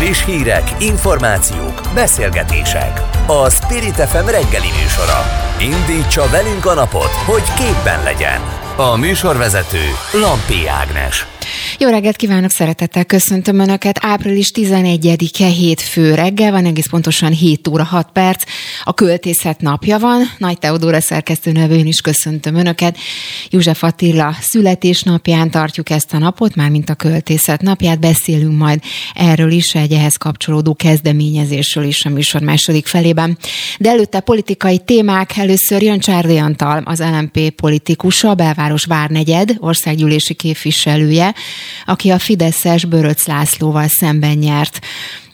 Friss hírek, információk, beszélgetések. A Spirit FM reggeli műsora. Indítsa velünk a napot, hogy képben legyen. A műsorvezető Lampi Ágnes. Jó reggelt kívánok, szeretettel köszöntöm Önöket. Április 11-e hétfő reggel van, egész pontosan 7 óra 6 perc. A költészet napja van. Nagy Teodóra szerkesztő nevén is köszöntöm Önöket. József Attila születésnapján tartjuk ezt a napot, már mint a költészet napját. Beszélünk majd erről is, egy ehhez kapcsolódó kezdeményezésről is a műsor második felében. De előtte politikai témák. Először jön Csárdi Antal, az LMP politikusa, belváros várnegyed, országgyűlési képviselője, aki a Fideszes Böröc Lászlóval szemben nyert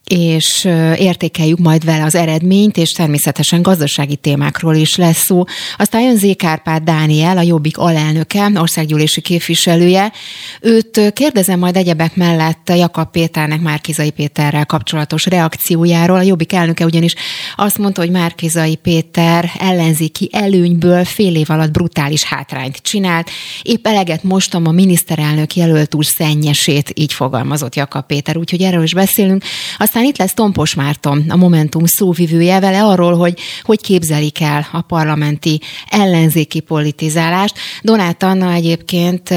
és értékeljük majd vele az eredményt, és természetesen gazdasági témákról is lesz szó. Aztán jön Zékárpád Dániel, a Jobbik alelnöke, országgyűlési képviselője. Őt kérdezem majd egyebek mellett Jakab Péternek, Márkizai Péterrel kapcsolatos reakciójáról. A Jobbik elnöke ugyanis azt mondta, hogy Márkizai Péter ellenzéki előnyből fél év alatt brutális hátrányt csinált. Épp eleget mostam a miniszterelnök jelölt szennyesét, így fogalmazott Jakab Péter, úgyhogy erről is beszélünk. Azt aztán itt lesz Tompos Márton, a Momentum szóvivője vele arról, hogy hogy képzelik el a parlamenti ellenzéki politizálást. Donát Anna egyébként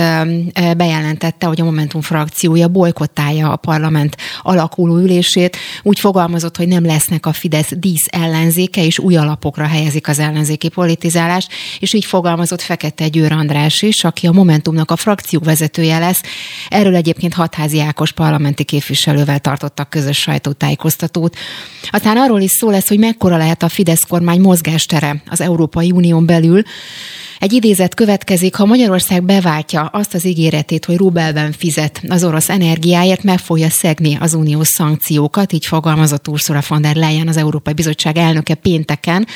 bejelentette, hogy a Momentum frakciója bolykottálja a parlament alakuló ülését. Úgy fogalmazott, hogy nem lesznek a Fidesz dísz ellenzéke, és új alapokra helyezik az ellenzéki politizálást, és így fogalmazott Fekete Győr András is, aki a Momentumnak a frakció vezetője lesz. Erről egyébként hatházi Ákos parlamenti képviselővel tartottak közös sajtó sajtótájékoztatót. Aztán arról is szó lesz, hogy mekkora lehet a Fidesz kormány mozgástere az Európai Unión belül, egy idézet következik, ha Magyarország beváltja azt az ígéretét, hogy rubelben fizet az orosz energiáért, meg fogja szegni az uniós szankciókat, így fogalmazott Ursula von der Leyen, az Európai Bizottság elnöke pénteken,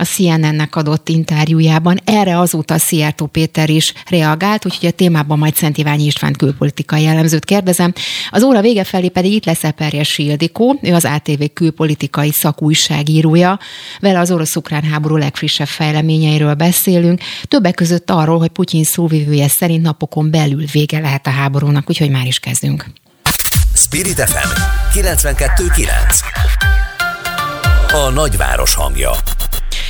a CNN-nek adott interjújában. Erre azóta Szijjártó Péter is reagált, úgyhogy a témában majd Szent Iványi István külpolitikai jellemzőt kérdezem. Az óra vége felé pedig itt lesz Eperjes Ildikó, ő az ATV külpolitikai szakújságírója. Vele az orosz-ukrán háború legfrissebb fejleményeiről beszélünk, többek között arról, hogy Putyin szóvivője szerint napokon belül vége lehet a háborúnak, úgyhogy már is kezdünk. Spirit FM 92.9 A nagyváros hangja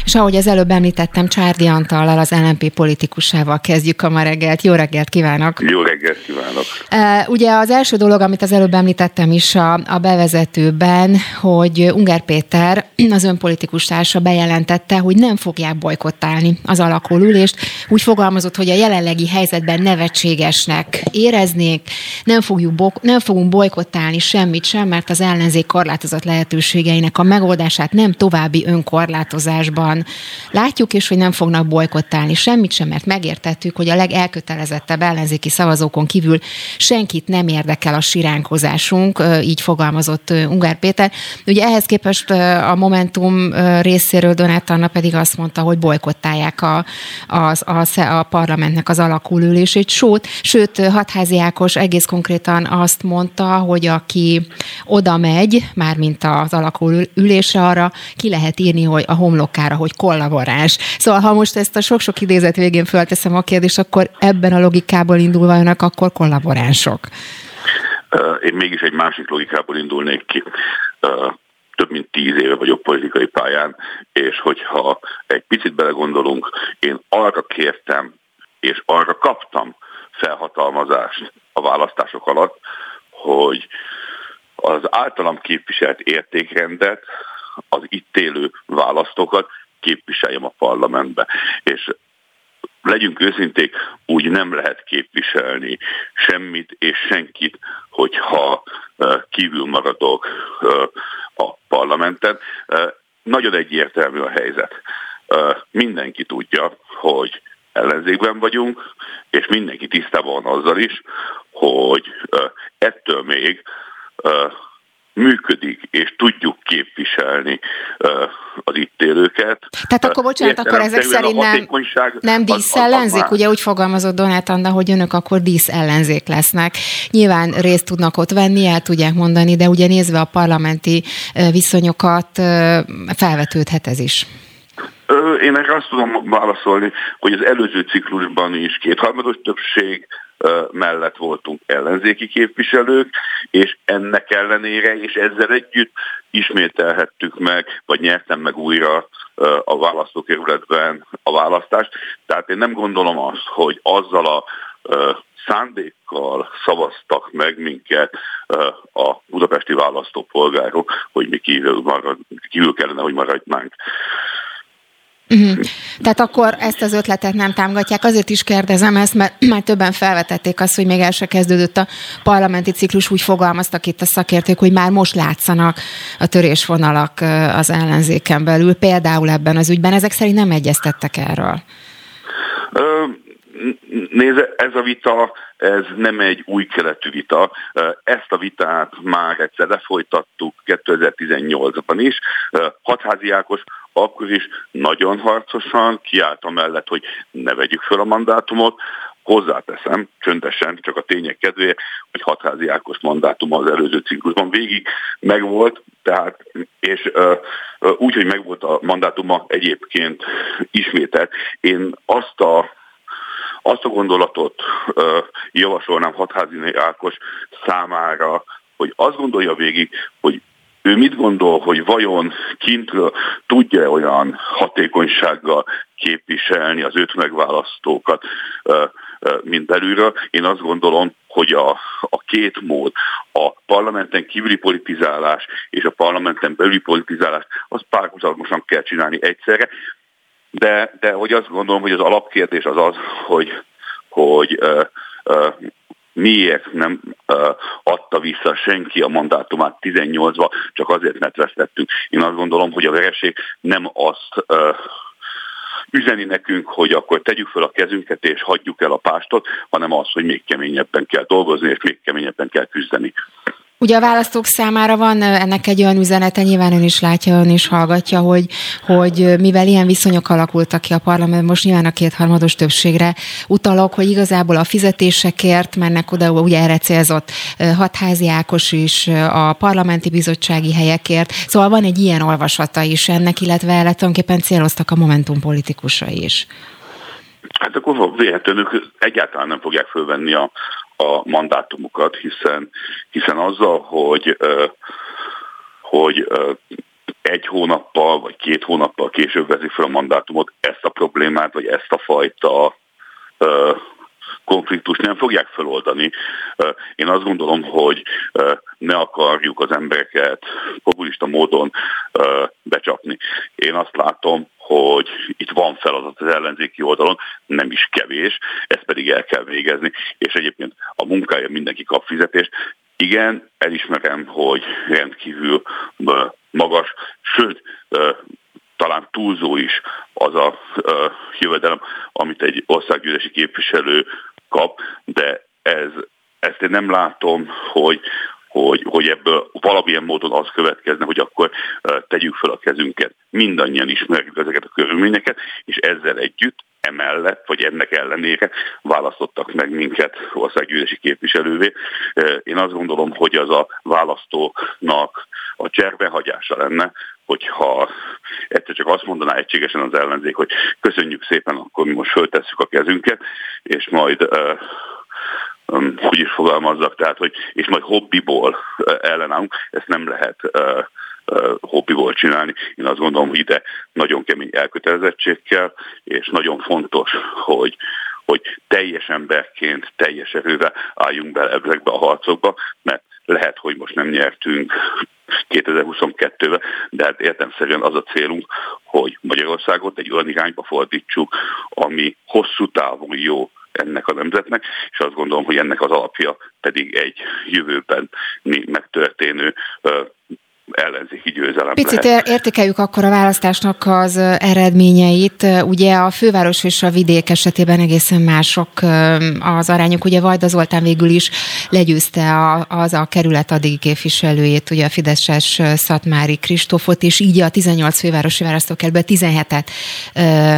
és ahogy az előbb említettem, Csárdi Antallal, az LNP politikusával kezdjük a ma reggelt. Jó reggelt kívánok! Jó reggelt kívánok! Ugye az első dolog, amit az előbb említettem is a, a bevezetőben, hogy Ungár Péter, az önpolitikus társa bejelentette, hogy nem fogják bolykottálni az alakulülést. Úgy fogalmazott, hogy a jelenlegi helyzetben nevetségesnek éreznék, nem, fogjuk bo- nem fogunk bolykottálni semmit sem, mert az ellenzék korlátozott lehetőségeinek a megoldását nem további önkorlátozásban látjuk, és hogy nem fognak bolykottálni semmit sem, mert megértettük, hogy a legelkötelezettebb ellenzéki szavazókon kívül senkit nem érdekel a siránkozásunk, így fogalmazott Ungár Péter. Ugye ehhez képest a Momentum részéről Donát Anna pedig azt mondta, hogy bolykottálják a, a, a, a parlamentnek az alakulülését, sőt, sőt Hatházi Ákos egész konkrétan azt mondta, hogy aki oda megy, mármint az alakulülésre arra, ki lehet írni, hogy a homlokára, hogy kollaboráns. Szóval ha most ezt a sok-sok idézet végén fölteszem a kérdést, akkor ebben a logikából indulva önök akkor kollaboránsok. Én mégis egy másik logikából indulnék ki több mint tíz éve vagyok politikai pályán, és hogyha egy picit belegondolunk, én arra kértem, és arra kaptam felhatalmazást a választások alatt, hogy az általam képviselt értékrendet, az itt élő választókat képviseljem a parlamentbe. És legyünk őszinték, úgy nem lehet képviselni semmit és senkit, hogyha kívül maradok a parlamenten. Nagyon egyértelmű a helyzet. Mindenki tudja, hogy ellenzékben vagyunk, és mindenki tisztában van azzal is, hogy ettől még működik, és tudjuk képviselni az itt élőket. Tehát akkor bocsánat, akkor ezek szerint nem, nem dísz ellenzék, ugye úgy fogalmazott Donát Anna, hogy önök akkor dísz ellenzék lesznek. Nyilván részt tudnak ott venni, el tudják mondani, de ugye nézve a parlamenti viszonyokat felvetődhet ez is. Én erre azt tudom válaszolni, hogy az előző ciklusban is kétharmados többség mellett voltunk ellenzéki képviselők, és ennek ellenére, és ezzel együtt ismételhettük meg, vagy nyertem meg újra a választókerületben a választást. Tehát én nem gondolom azt, hogy azzal a szándékkal szavaztak meg minket a budapesti választópolgárok, hogy mi kívül, marad, kívül kellene, hogy maradjunk. Uh-huh. Tehát akkor ezt az ötletet nem támogatják. Azért is kérdezem ezt, mert már többen felvetették azt, hogy még el se kezdődött a parlamenti ciklus, úgy fogalmaztak itt a szakértők, hogy már most látszanak a törésvonalak az ellenzéken belül, például ebben az ügyben. Ezek szerint nem egyeztettek erről. Nézze, ez a vita, ez nem egy új keletű vita. Ezt a vitát már egyszer lefolytattuk 2018-ban is. Hatházi Ákos akkor is nagyon harcosan kiállt mellett, hogy ne vegyük föl a mandátumot, Hozzáteszem, csöndesen, csak a tények kedvéért, hogy hatházi Ákos mandátuma az előző ciklusban végig megvolt, tehát, és uh, úgy, hogy megvolt a mandátuma egyébként ismételt. Én azt a azt a gondolatot uh, javasolnám Hatházi Ákos számára, hogy azt gondolja végig, hogy ő mit gondol, hogy vajon kintről tudja olyan hatékonysággal képviselni az őt megválasztókat, mint belülről. Én azt gondolom, hogy a, a két mód, a parlamenten kívüli politizálás és a parlamenten belüli politizálás, az párhuzamosan kell csinálni egyszerre. De, de hogy azt gondolom, hogy az alapkérdés az az, hogy, hogy uh, uh, miért nem uh, adta vissza senki a mandátumát 18-ba, csak azért, mert vesztettünk. Én azt gondolom, hogy a vereség nem azt uh, üzeni nekünk, hogy akkor tegyük fel a kezünket és hagyjuk el a pástot, hanem az, hogy még keményebben kell dolgozni, és még keményebben kell küzdeni. Ugye a választók számára van ennek egy olyan üzenete, nyilván ön is látja, ön is hallgatja, hogy, hogy mivel ilyen viszonyok alakultak ki a parlament, most nyilván a kétharmados többségre utalok, hogy igazából a fizetésekért mennek oda, ugye erre célzott hatházi Ákos is, a parlamenti bizottsági helyekért. Szóval van egy ilyen olvasata is ennek, illetve tulajdonképpen céloztak a Momentum politikusai is. Hát akkor véletlenül egyáltalán nem fogják fölvenni a, a mandátumukat, hiszen, hiszen azzal, hogy, hogy egy hónappal vagy két hónappal később veszik fel a mandátumot, ezt a problémát, vagy ezt a fajta konfliktust nem fogják feloldani. Én azt gondolom, hogy ne akarjuk az embereket populista módon becsapni. Én azt látom, hogy itt van feladat az ellenzéki oldalon, nem is kevés, ezt pedig el kell végezni, és egyébként a munkája mindenki kap fizetést. Igen, elismerem, hogy rendkívül magas, sőt, talán túlzó is az a jövedelem, amit egy országgyűlési képviselő kap, de ez, ezt én nem látom, hogy, hogy, hogy ebből valamilyen módon az következne, hogy akkor tegyük fel a kezünket. Mindannyian ismerjük ezeket a körülményeket, és ezzel együtt emellett, vagy ennek ellenére választottak meg minket országgyűlési képviselővé. Én azt gondolom, hogy az a választóknak a cserbehagyása lenne, hogyha egyszer csak azt mondaná egységesen az ellenzék, hogy köszönjük szépen, akkor mi most föltesszük a kezünket, és majd úgy is fogalmazzak, tehát, hogy és majd hobbiból ellenállunk, ezt nem lehet hobbiból csinálni. Én azt gondolom, hogy ide nagyon kemény elkötelezettség kell, és nagyon fontos, hogy hogy teljes emberként, teljes erővel álljunk be ezekbe a harcokba, mert lehet, hogy most nem nyertünk 2022-ben, de hát értemszerűen az a célunk, hogy Magyarországot egy olyan irányba fordítsuk, ami hosszú távon jó ennek a nemzetnek, és azt gondolom, hogy ennek az alapja pedig egy jövőben megtörténő ellenzéki győzelem Picit lehet. értékeljük akkor a választásnak az eredményeit. Ugye a főváros és a vidék esetében egészen mások az arányok. Ugye Vajda Zoltán végül is legyőzte a, az a kerület addigi képviselőjét, ugye a Fideszes Szatmári Kristófot, és így a 18 fővárosi választókerületben 17-et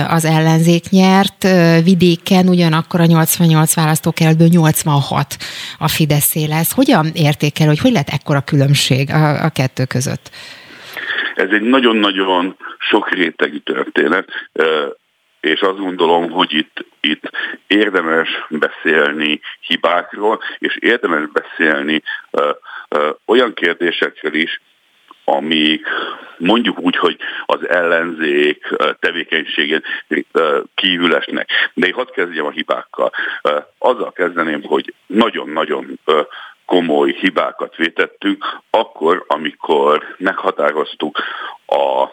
az ellenzék nyert. Vidéken ugyanakkor a 88 választókerületből 86 a Fideszé lesz. Hogyan értékel, hogy hogy lett ekkora különbség a, a kettő között? Között? Ez egy nagyon-nagyon sok rétegű történet. és azt gondolom, hogy itt, itt érdemes beszélni hibákról, és érdemes beszélni olyan kérdésekről is, amik mondjuk úgy, hogy az ellenzék tevékenységén kívül esnek. De én hadd kezdjem a hibákkal. Azzal kezdeném, hogy nagyon-nagyon komoly hibákat vétettünk, akkor, amikor meghatároztuk a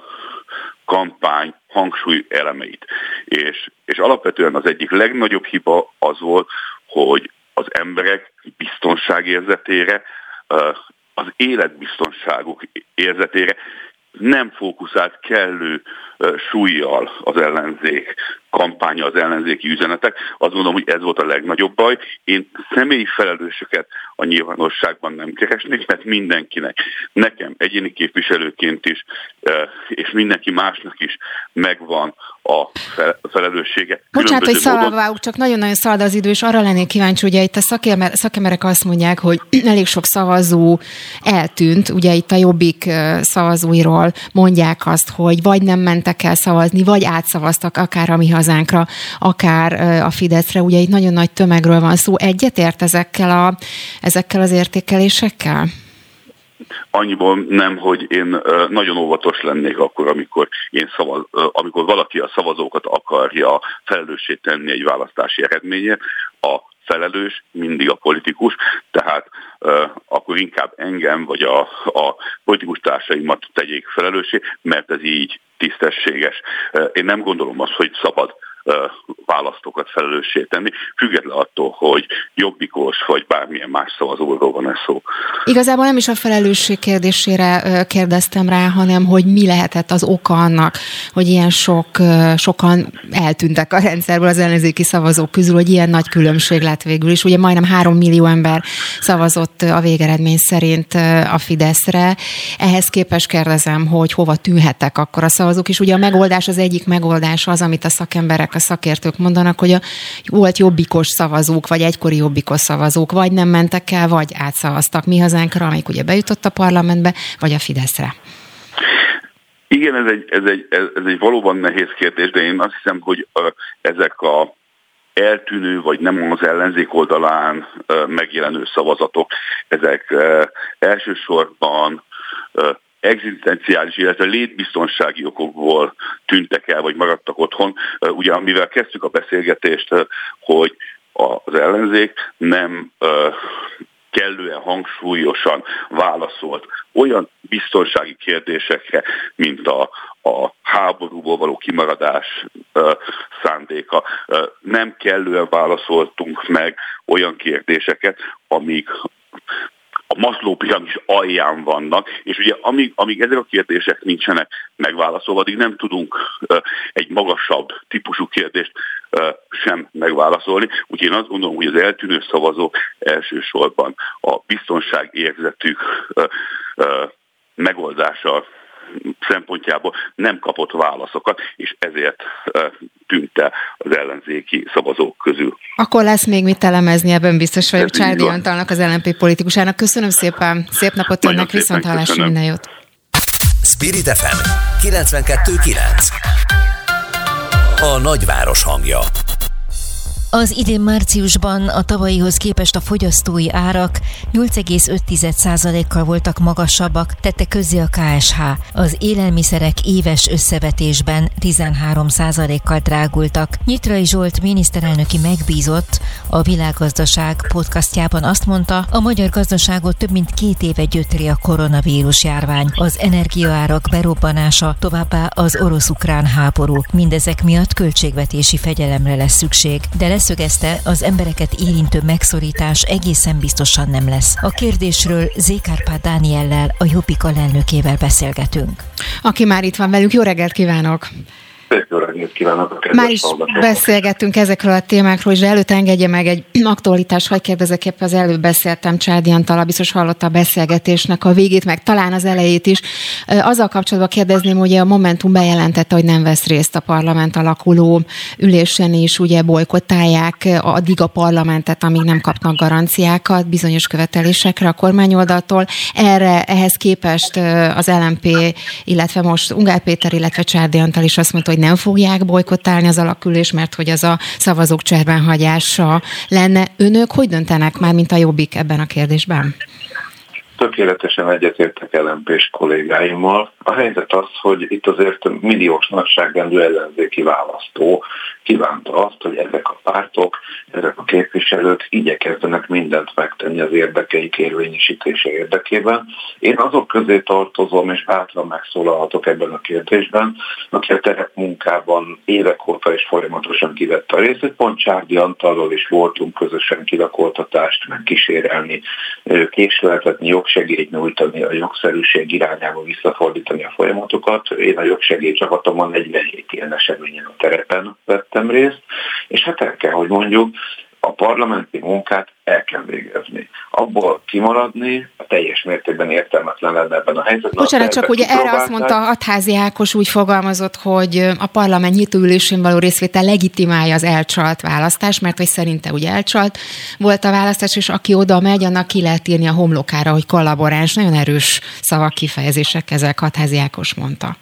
kampány hangsúly elemeit. És, és alapvetően az egyik legnagyobb hiba az volt, hogy az emberek biztonságérzetére, az életbiztonságuk érzetére nem fókuszált kellő súlyjal az ellenzék kampánya, az ellenzéki üzenetek. Azt gondolom, hogy ez volt a legnagyobb baj. Én személyi felelősöket a nyilvánosságban nem keresnék, mert mindenkinek, nekem egyéni képviselőként is, és mindenki másnak is megvan a felelőssége. Bocsánat, hogy szalváuk, csak nagyon-nagyon szalad az idő, és arra lennék kíváncsi, ugye itt a szakember, szakemberek azt mondják, hogy elég sok szavazó eltűnt, ugye itt a Jobbik szavazóiról mondják azt, hogy vagy nem mentek el szavazni, vagy átszavaztak akár a mi hazánkra, akár a Fideszre. Ugye itt nagyon nagy tömegről van szó. Egyetért ezekkel, a, ezekkel az értékelésekkel? Annyiból nem, hogy én nagyon óvatos lennék akkor, amikor, én szavaz, amikor valaki a szavazókat akarja felelőssé tenni egy választási eredményért, a felelős mindig a politikus, tehát uh, akkor inkább engem vagy a, a politikus társaimat tegyék felelőssé, mert ez így tisztességes. Én nem gondolom azt, hogy szabad választókat felelőssé tenni, független attól, hogy jobbikos vagy bármilyen más szavazóról van ez szó. Igazából nem is a felelősség kérdésére kérdeztem rá, hanem hogy mi lehetett az oka annak, hogy ilyen sok, sokan eltűntek a rendszerből az ellenzéki szavazók közül, hogy ilyen nagy különbség lett végül is. Ugye majdnem három millió ember szavazott a végeredmény szerint a Fideszre. Ehhez képest kérdezem, hogy hova tűnhettek akkor a szavazók, és ugye a megoldás az egyik megoldás az, amit a szakemberek a szakértők mondanak, hogy a volt jobbikos szavazók, vagy egykori jobbikos szavazók, vagy nem mentek el, vagy átszavaztak mi hazánkra, amik ugye bejutott a parlamentbe, vagy a Fideszre. Igen, ez egy, ez, egy, ez egy valóban nehéz kérdés, de én azt hiszem, hogy ezek a eltűnő, vagy nem az ellenzék oldalán megjelenő szavazatok, ezek elsősorban egzisztenciális, illetve létbiztonsági okokból tűntek el, vagy maradtak otthon. Ugye, mivel kezdtük a beszélgetést, hogy az ellenzék nem kellően hangsúlyosan válaszolt olyan biztonsági kérdésekre, mint a, a háborúból való kimaradás uh, szándéka. Uh, nem kellően válaszoltunk meg olyan kérdéseket, amik a Masló piramis alján vannak, és ugye amíg, amíg ezek a kérdések nincsenek megválaszolva, addig nem tudunk egy magasabb típusú kérdést sem megválaszolni. Úgyhogy én azt gondolom, hogy az eltűnő szavazók elsősorban a biztonság érzetük megoldása szempontjából nem kapott válaszokat, és ezért tűnt el az ellenzéki szavazók közül. Akkor lesz még mit elemezni, ebben biztos vagyok Csárdi Antalnak, az LNP politikusának. Köszönöm szépen, szép napot önnek, viszont hallásra minden jót. Spirit FM 92.9 A nagyváros hangja az idén márciusban a tavalyihoz képest a fogyasztói árak 8,5%-kal voltak magasabbak, tette közzé a KSH. Az élelmiszerek éves összevetésben 13%-kal drágultak. Nyitrai Zsolt miniszterelnöki megbízott a világgazdaság podcastjában azt mondta, a magyar gazdaságot több mint két éve gyötri a koronavírus járvány, az energiaárak berobbanása, továbbá az orosz-ukrán háború. Mindezek miatt költségvetési fegyelemre lesz szükség, de leszögezte, az embereket érintő megszorítás egészen biztosan nem lesz. A kérdésről Zékárpád Dániellel, a Jobbik alelnökével beszélgetünk. Aki már itt van velünk, jó reggelt kívánok! Már is beszélgettünk ezekről a témákról, és előtt engedje meg egy aktualitás, hogy kérdezek éppen az előbb beszéltem Csádi Antala, biztos hallotta a beszélgetésnek a végét, meg talán az elejét is. Azzal kapcsolatban kérdezném, hogy a Momentum bejelentette, hogy nem vesz részt a parlament alakuló ülésen, és ugye bolykottálják addig a parlamentet, amíg nem kapnak garanciákat bizonyos követelésekre a kormányoldaltól. Erre, ehhez képest az LMP, illetve most Ungár Péter, illetve Csádi Antal is azt mondta, hogy nem fogják bolykottálni az alakülés, mert hogy az a szavazók cserben hagyása lenne. Önök hogy döntenek már, mint a jobbik ebben a kérdésben? Tökéletesen egyetértek LMP-s kollégáimmal. A helyzet az, hogy itt azért milliós nagyságrendű ellenzéki választó kívánta azt, hogy ezek a pártok, ezek a képviselők igyekezzenek mindent megtenni az érdekeik érvényesítése érdekében. Én azok közé tartozom, és bátran megszólalhatok ebben a kérdésben, aki a terepmunkában évek óta és folyamatosan kivette a részét. Pont Csárdi Antallal is voltunk közösen kilakoltatást, megkísérelni, késleltetni, jogsegélyt nyújtani, a jogszerűség irányába visszafordítani a folyamatokat. Én a jogsegély csapatomon 47 ilyen eseményen a terepen vettem részt, és hát el kell, hogy mondjuk, a parlamenti munkát el kell végezni. Abból kimaradni a teljes mértékben értelmetlen lenne ebben a helyzetben. Bocsánat, csak ugye erre azt mondta Atházi Ákos úgy fogalmazott, hogy a parlament nyitóülésén való részvétel legitimálja az elcsalt választást, mert hogy szerinte ugye elcsalt volt a választás, és aki oda megy, annak ki lehet írni a homlokára, hogy kollaboráns. Nagyon erős szavak, kifejezések ezek, Atházi Ákos mondta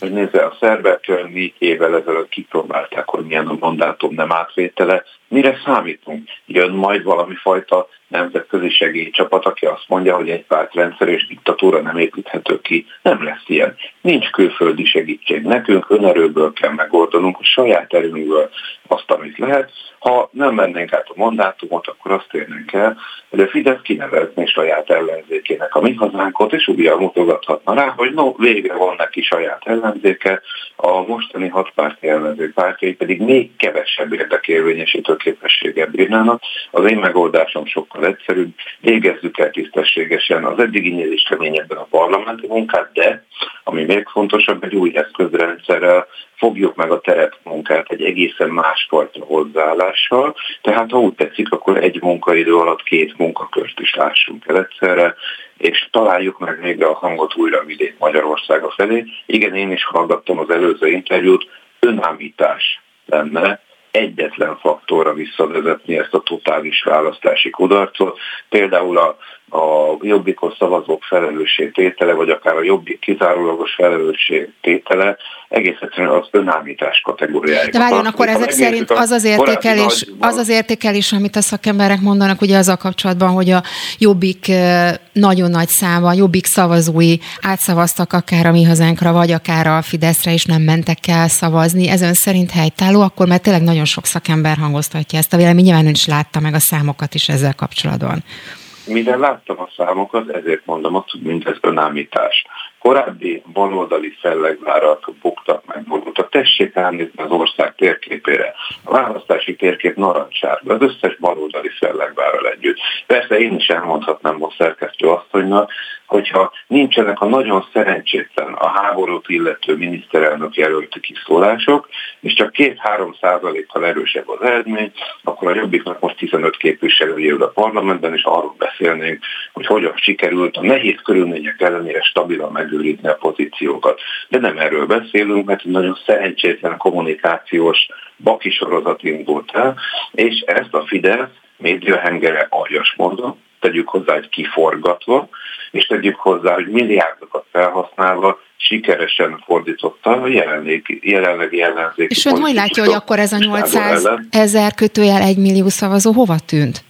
hogy nézze, a szerbek négy évvel ezelőtt kipróbálták, hogy milyen a mandátum nem átvétele, mire számítunk? Jön majd valami fajta nemzetközi segélycsapat, aki azt mondja, hogy egy pártrendszer és diktatúra nem építhető ki. Nem lesz ilyen. Nincs külföldi segítség. Nekünk önerőből kell megoldanunk a saját erőnkből azt, amit lehet. Ha nem mennénk át a mandátumot, akkor azt érnénk el, hogy a Fidesz kinevezni saját ellenzékének a mi hazánkot, és újra mutogathatna rá, hogy no, végre van neki saját ellenzéke, a mostani hatpárti ellenzék pártjai pedig még kevesebb érdekérvényesítő képességgel bírnának. Az én megoldásom sokkal egyszerűbb, végezzük el tisztességesen az eddiginél is keményebben a parlamenti munkát, de ami még fontosabb, egy új eszközrendszerrel fogjuk meg a terepmunkát egy egészen másfajta hozzáállással, tehát ha úgy tetszik, akkor egy munkaidő alatt két munkakört is lássunk el egyszerre, és találjuk meg végre a hangot újra vidék Magyarországa felé. Igen, én is hallgattam az előző interjút, önállítás lenne egyetlen faktorra visszavezetni ezt a totális választási kudarcot. Például a a jobbikos szavazók felelősségtétele, vagy akár a jobbik kizárólagos felelősségtétele egész egyszerűen az önállítás kategóriája. De várjon, akkor ezek szerint az az értékelés, az az értékelés, amit a szakemberek mondanak, ugye az a kapcsolatban, hogy a jobbik nagyon nagy száma, jobbik szavazói átszavaztak akár a mi hazánkra, vagy akár a Fideszre, és nem mentek el szavazni. Ez ön szerint helytálló, akkor mert tényleg nagyon sok szakember hangoztatja ezt a vélemény, nyilván ön is látta meg a számokat is ezzel kapcsolatban. Mivel láttam a számokat, ezért mondom azt, hogy mindez önállítás. Korábbi baloldali fellegvárak buktak meg, borultak. Tessék elnézni az ország térképére. A választási térkép narancsárga, az összes baloldali fellegvárral együtt. Persze én is elmondhatnám a szerkesztő asszonynak, hogyha nincsenek a nagyon szerencsétlen a háborút illető miniszterelnök jelölti kiszólások, és csak 2-3 százalékkal erősebb az eredmény, akkor a jobbiknak most 15 képviselője ül a parlamentben, és arról beszélnénk, hogy hogyan sikerült a nehéz körülmények ellenére stabilan megőrizni a pozíciókat. De nem erről beszélünk, mert nagyon szerencsétlen kommunikációs bakisorozat indult el, és ezt a Fidesz médiahengere aljas módon, tegyük hozzá, hogy kiforgatva, és tegyük hozzá, hogy milliárdokat felhasználva sikeresen fordította a jelenlegi, jelenlegi ellenzéki És ön hogy látja, hogy akkor ez a 800 ezer kötőjel 1 millió szavazó hova tűnt?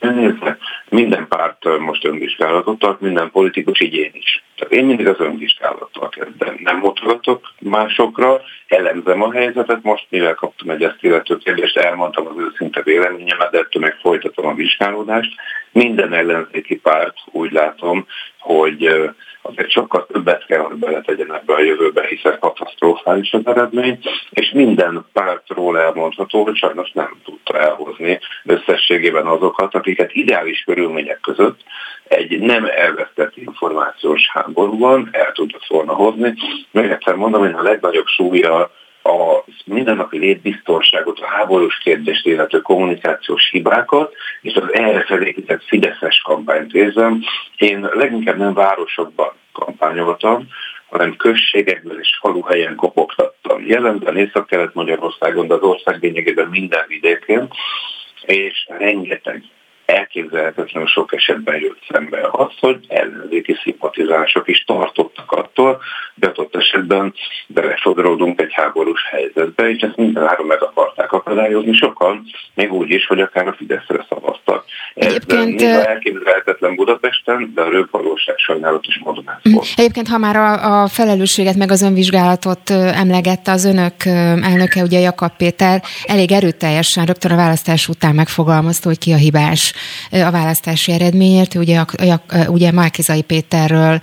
Nézze, minden párt most önvizsgálatot tart, minden politikus, így én is. Tehát én mindig az önvizsgálattal kezdem. Nem mutogatok másokra, elemzem a helyzetet. Most, mivel kaptam egy ezt illető kérdést, elmondtam az őszinte véleményemet, de ettől meg folytatom a vizsgálódást. Minden ellenzéki párt úgy látom, hogy azért sokkal többet kell, hogy beletegyen ebbe a jövőbe, hiszen katasztrofális az eredmény, és minden pártról elmondható, hogy sajnos nem tudta elhozni összességében azokat, akiket ideális körülmények között egy nem elvesztett információs háborúban el tudott volna hozni. Még egyszer mondom, hogy a legnagyobb súlya a mindennapi létbiztonságot, a háborús kérdést illető kommunikációs hibákat, és az erre felépített Fideszes kampányt érzem. Én leginkább nem városokban kampányoltam, hanem községekben és faluhelyen kopogtattam. Jelenben Észak-Kelet-Magyarországon, de az ország lényegében minden vidékén, és rengeteg elképzelhetetlenül sok esetben jött szembe az, hogy ellenzéki szimpatizánsok is tartottak attól, hogy adott esetben belesodródunk egy háborús helyzetbe, és ezt mindenáron meg akarták akadályozni, sokan még úgy is, hogy akár a Fideszre szavaztak. Egyébként... Ez elképzelhetetlen Budapesten, de a röv valóság sajnálatos módon ez volt. Egyébként, ha már a, a felelősséget meg az önvizsgálatot emlegette az önök elnöke, ugye Jakab Péter, elég erőteljesen rögtön a választás után megfogalmazta, hogy ki a hibás a választási eredményért. Ugye, ugye Márkizai Péterről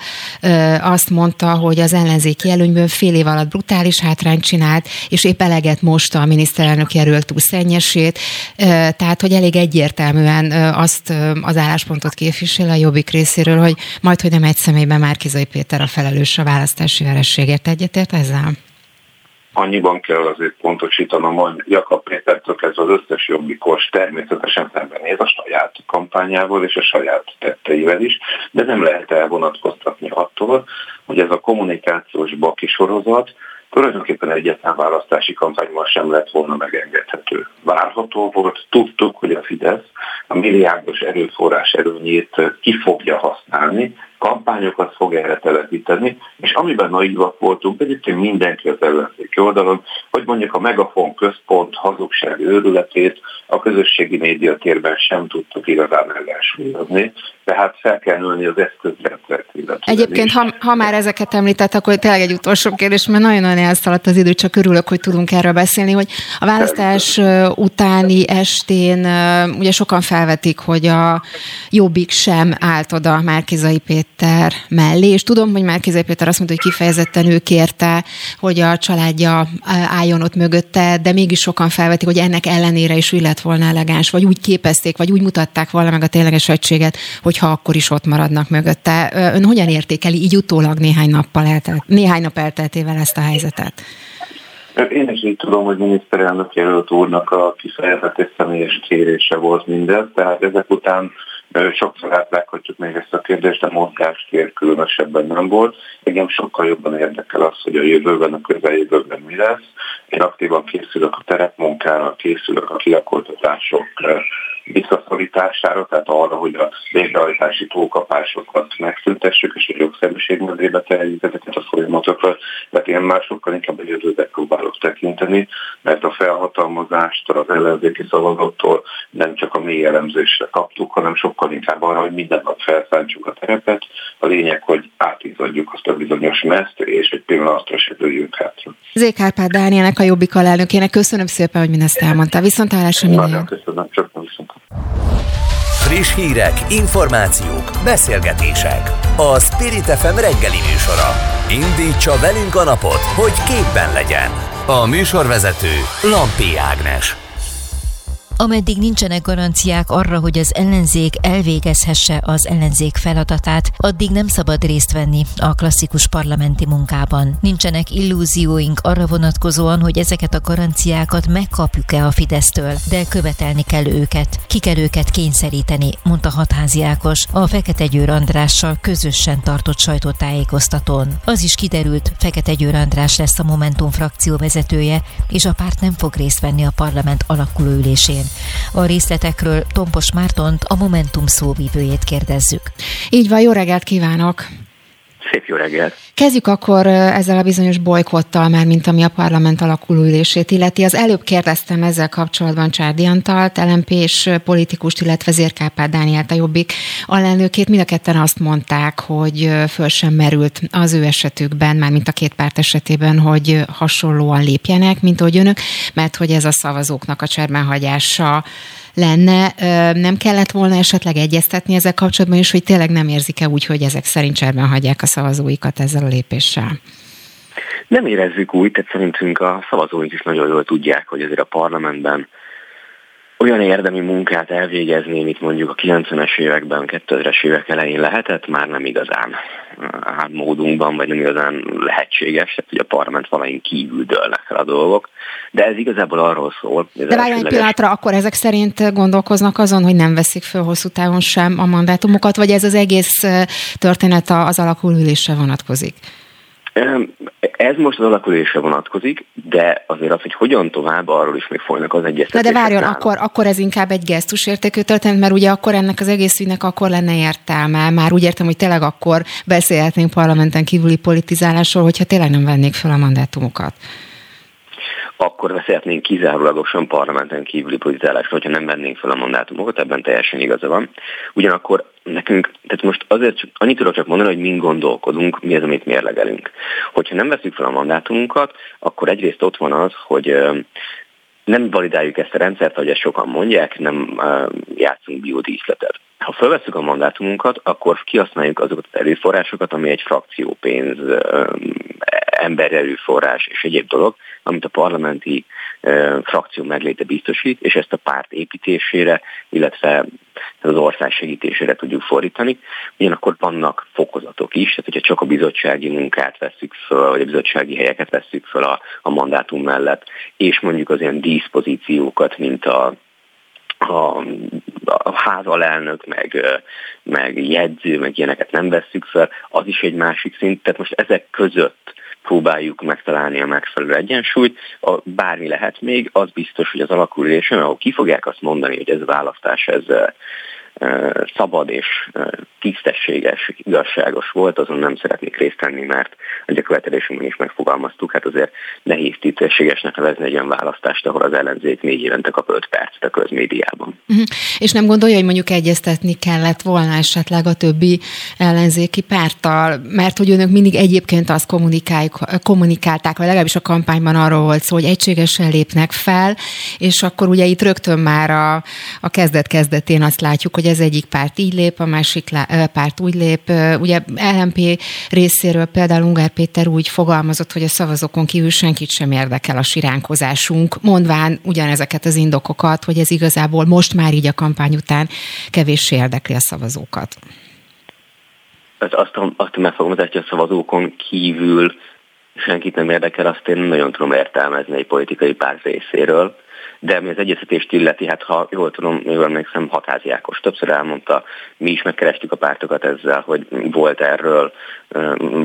azt mondta, hogy az ellenzéki előnyből fél év alatt brutális hátrányt csinált, és épp eleget most a miniszterelnök jelölt szennyesét, tehát hogy elég egyértelműen azt az álláspontot képvisel a jobbik részéről, hogy majd, hogy nem egy személyben Márkizai Péter a felelős a választási verességért egyetért ezzel? Annyiban kell azért pontosítanom, hogy Jakab Pétertől kezdve az összes jobbikos természetesen szembenéz a saját kampányával és a saját tetteivel is, de nem lehet elvonatkoztatni attól, hogy ez a kommunikációs baki sorozat tulajdonképpen egyetlen választási kampányban sem lett volna megengedhető. Várható volt, tudtuk, hogy a Fidesz a milliárdos erőforrás erőnyét ki fogja használni, kampányokat fog erre telepíteni, és amiben naívak voltunk, egyébként mindenki az ellenzéki oldalon, hogy mondjuk a Megafon központ hazugság őrületét a közösségi média térben sem tudtuk igazán ellensúlyozni, tehát fel kell nőni az eszközrendszert. Egyébként, ha, ha már ezeket említett, akkor tényleg egy utolsó kérdés, mert nagyon-nagyon elszaladt az idő, csak örülök, hogy tudunk erről beszélni, hogy a választás utáni estén ugye sokan felvetik, hogy a Jobbik sem állt oda Márkizai Péter mellé, és tudom, hogy Márkizai Péter azt mondta, hogy kifejezetten ő kérte, hogy a családja álljon ott mögötte, de mégis sokan felvetik, hogy ennek ellenére is úgy lett volna elegáns, vagy úgy képezték, vagy úgy mutatták volna meg a tényleges egységet, hogyha akkor is ott maradnak mögötte. Ön hogyan értékeli így utólag néhány nappal eltelt, néhány nap elteltével ezt a helyzetet? Én is így tudom, hogy miniszterelnök jelölt úrnak a kifejezett személyes kérése volt mindez, tehát ezek után Sokszor átvághatjuk még ezt a kérdést, de mozgástér különösebben nem volt. Engem sokkal jobban érdekel az, hogy a jövőben, a közeljövőben mi lesz. Én aktívan készülök a terepmunkára, készülök a kilakoltatások visszaszorítására, tehát arra, hogy a végrehajtási túlkapásokat megszüntessük, és a jogszerűség mezébe tereljük ezeket a folyamatokat. Tehát én már sokkal inkább a jövőbe próbálok tekinteni, mert a felhatalmazást az ellenzéki szavazattól nem csak a mély elemzésre kaptuk, hanem sokkal inkább arra, hogy minden nap felszántsuk a terepet. A lényeg, hogy átizadjuk azt a bizonyos meszt, és egy pillanatra se dőljünk hátra. Zék Árpád Dánielnek, a Jobbik alelnökének köszönöm szépen, hogy mindezt elmondta. Viszontlátásra minden. Nagyon köszönöm, csak viszont. Friss hírek, információk, beszélgetések. A Spirit FM reggeli műsora. Indítsa velünk a napot, hogy képben legyen. A műsorvezető Lampi Ágnes. Ameddig nincsenek garanciák arra, hogy az ellenzék elvégezhesse az ellenzék feladatát, addig nem szabad részt venni a klasszikus parlamenti munkában. Nincsenek illúzióink arra vonatkozóan, hogy ezeket a garanciákat megkapjuk-e a Fidesztől, de követelni kell őket. Ki kell őket kényszeríteni, mondta Hatházi Ákos a Fekete Győr Andrással közösen tartott sajtótájékoztatón. Az is kiderült, Fekete Győr András lesz a Momentum frakció vezetője, és a párt nem fog részt venni a parlament alakuló ülésén. A részletekről Tompos Mártont, a Momentum szóvívőjét kérdezzük. Így van, jó reggelt kívánok! Szép jó reggelt! Kezdjük akkor ezzel a bizonyos bolykottal, már mint ami a parlament alakulóülését illeti. Az előbb kérdeztem ezzel kapcsolatban Csárdi Antalt, lmp és politikust, illetve Zérkápár Dánielt a Jobbik alelnökét. Mind a ketten azt mondták, hogy föl sem merült az ő esetükben, már mint a két párt esetében, hogy hasonlóan lépjenek, mint ahogy önök, mert hogy ez a szavazóknak a cserbenhagyása lenne. Nem kellett volna esetleg egyeztetni ezzel kapcsolatban is, hogy tényleg nem érzik-e úgy, hogy ezek szerint cserben hagyják a szavazóikat ezzel a lépéssel? Nem érezzük úgy, tehát szerintünk a szavazóink is nagyon jól tudják, hogy azért a parlamentben olyan érdemi munkát elvégezni, mint mondjuk a 90-es években, 2000-es évek elején lehetett, már nem igazán módunkban, vagy nem igazán lehetséges, tehát hogy a parlament valain kívül dőlnek fel a dolgok. De ez igazából arról szól. De várjál egy pillanatra, akkor ezek szerint gondolkoznak azon, hogy nem veszik föl hosszú távon sem a mandátumokat, vagy ez az egész történet az alakulülésre vonatkozik? Ez most az alakulésre vonatkozik, de azért az, hogy hogyan tovább, arról is még folynak az egyeztetések. Na de várjon, akkor, akkor ez inkább egy gesztusértékű történet, mert ugye akkor ennek az egész ügynek akkor lenne értelme. Már úgy értem, hogy tényleg akkor beszélhetnénk parlamenten kívüli politizálásról, hogyha tényleg nem vennék fel a mandátumokat akkor beszélhetnénk kizárólagosan parlamenten kívüli politizálásról, hogyha nem vennénk fel a mandátumokat, ebben teljesen igaza van. Ugyanakkor nekünk, tehát most azért csak, annyit tudok csak mondani, hogy mind gondolkodunk, mi az, amit mérlegelünk. Hogyha nem veszük fel a mandátumunkat, akkor egyrészt ott van az, hogy nem validáljuk ezt a rendszert, ahogy ezt sokan mondják, nem játszunk biodíszletet. Ha felveszünk a mandátumunkat, akkor kihasználjuk azokat az erőforrásokat, ami egy frakciópénz, uh, embererőforrás és egyéb dolog, amit a parlamenti frakció megléte biztosít, és ezt a párt építésére, illetve az ország segítésére tudjuk fordítani. Ugyanakkor vannak fokozatok is, tehát hogyha csak a bizottsági munkát veszük föl, vagy a bizottsági helyeket veszük föl a, a mandátum mellett, és mondjuk az ilyen díszpozíciókat, mint a a, a házalelnök, meg, meg jegyző, meg ilyeneket nem vesszük fel, az is egy másik szint. Tehát most ezek között próbáljuk megtalálni a megfelelő egyensúlyt. A, bármi lehet még, az biztos, hogy az alakuláson, ahol ki fogják azt mondani, hogy ez választás, ez szabad és tisztességes, igazságos volt, azon nem szeretnék részt venni, mert a követelésünkben is megfogalmaztuk, hát azért nehéz tisztességesnek nevezni egy olyan választást, ahol az ellenzék négy évente kap öt percet a közmédiában. Uh-huh. És nem gondolja, hogy mondjuk egyeztetni kellett volna esetleg a többi ellenzéki párttal, mert hogy önök mindig egyébként azt kommunikálták, vagy legalábbis a kampányban arról volt szó, hogy egységesen lépnek fel, és akkor ugye itt rögtön már a, a kezdet-kezdetén azt látjuk, hogy ez egyik párt így lép, a másik párt úgy lép. Ugye LMP részéről például Ungár Péter úgy fogalmazott, hogy a szavazókon kívül senkit sem érdekel a siránkozásunk, mondván ugyanezeket az indokokat, hogy ez igazából most már így a kampány után kevéssé érdekli a szavazókat. Azt, azt, azt a megfogalmazást, hogy a szavazókon kívül senkit nem érdekel, azt én nagyon tudom értelmezni egy politikai párt részéről de ami az egyeztetést illeti, hát ha jól tudom, jól emlékszem, Hatázi Ákos többször elmondta, mi is megkerestük a pártokat ezzel, hogy volt erről,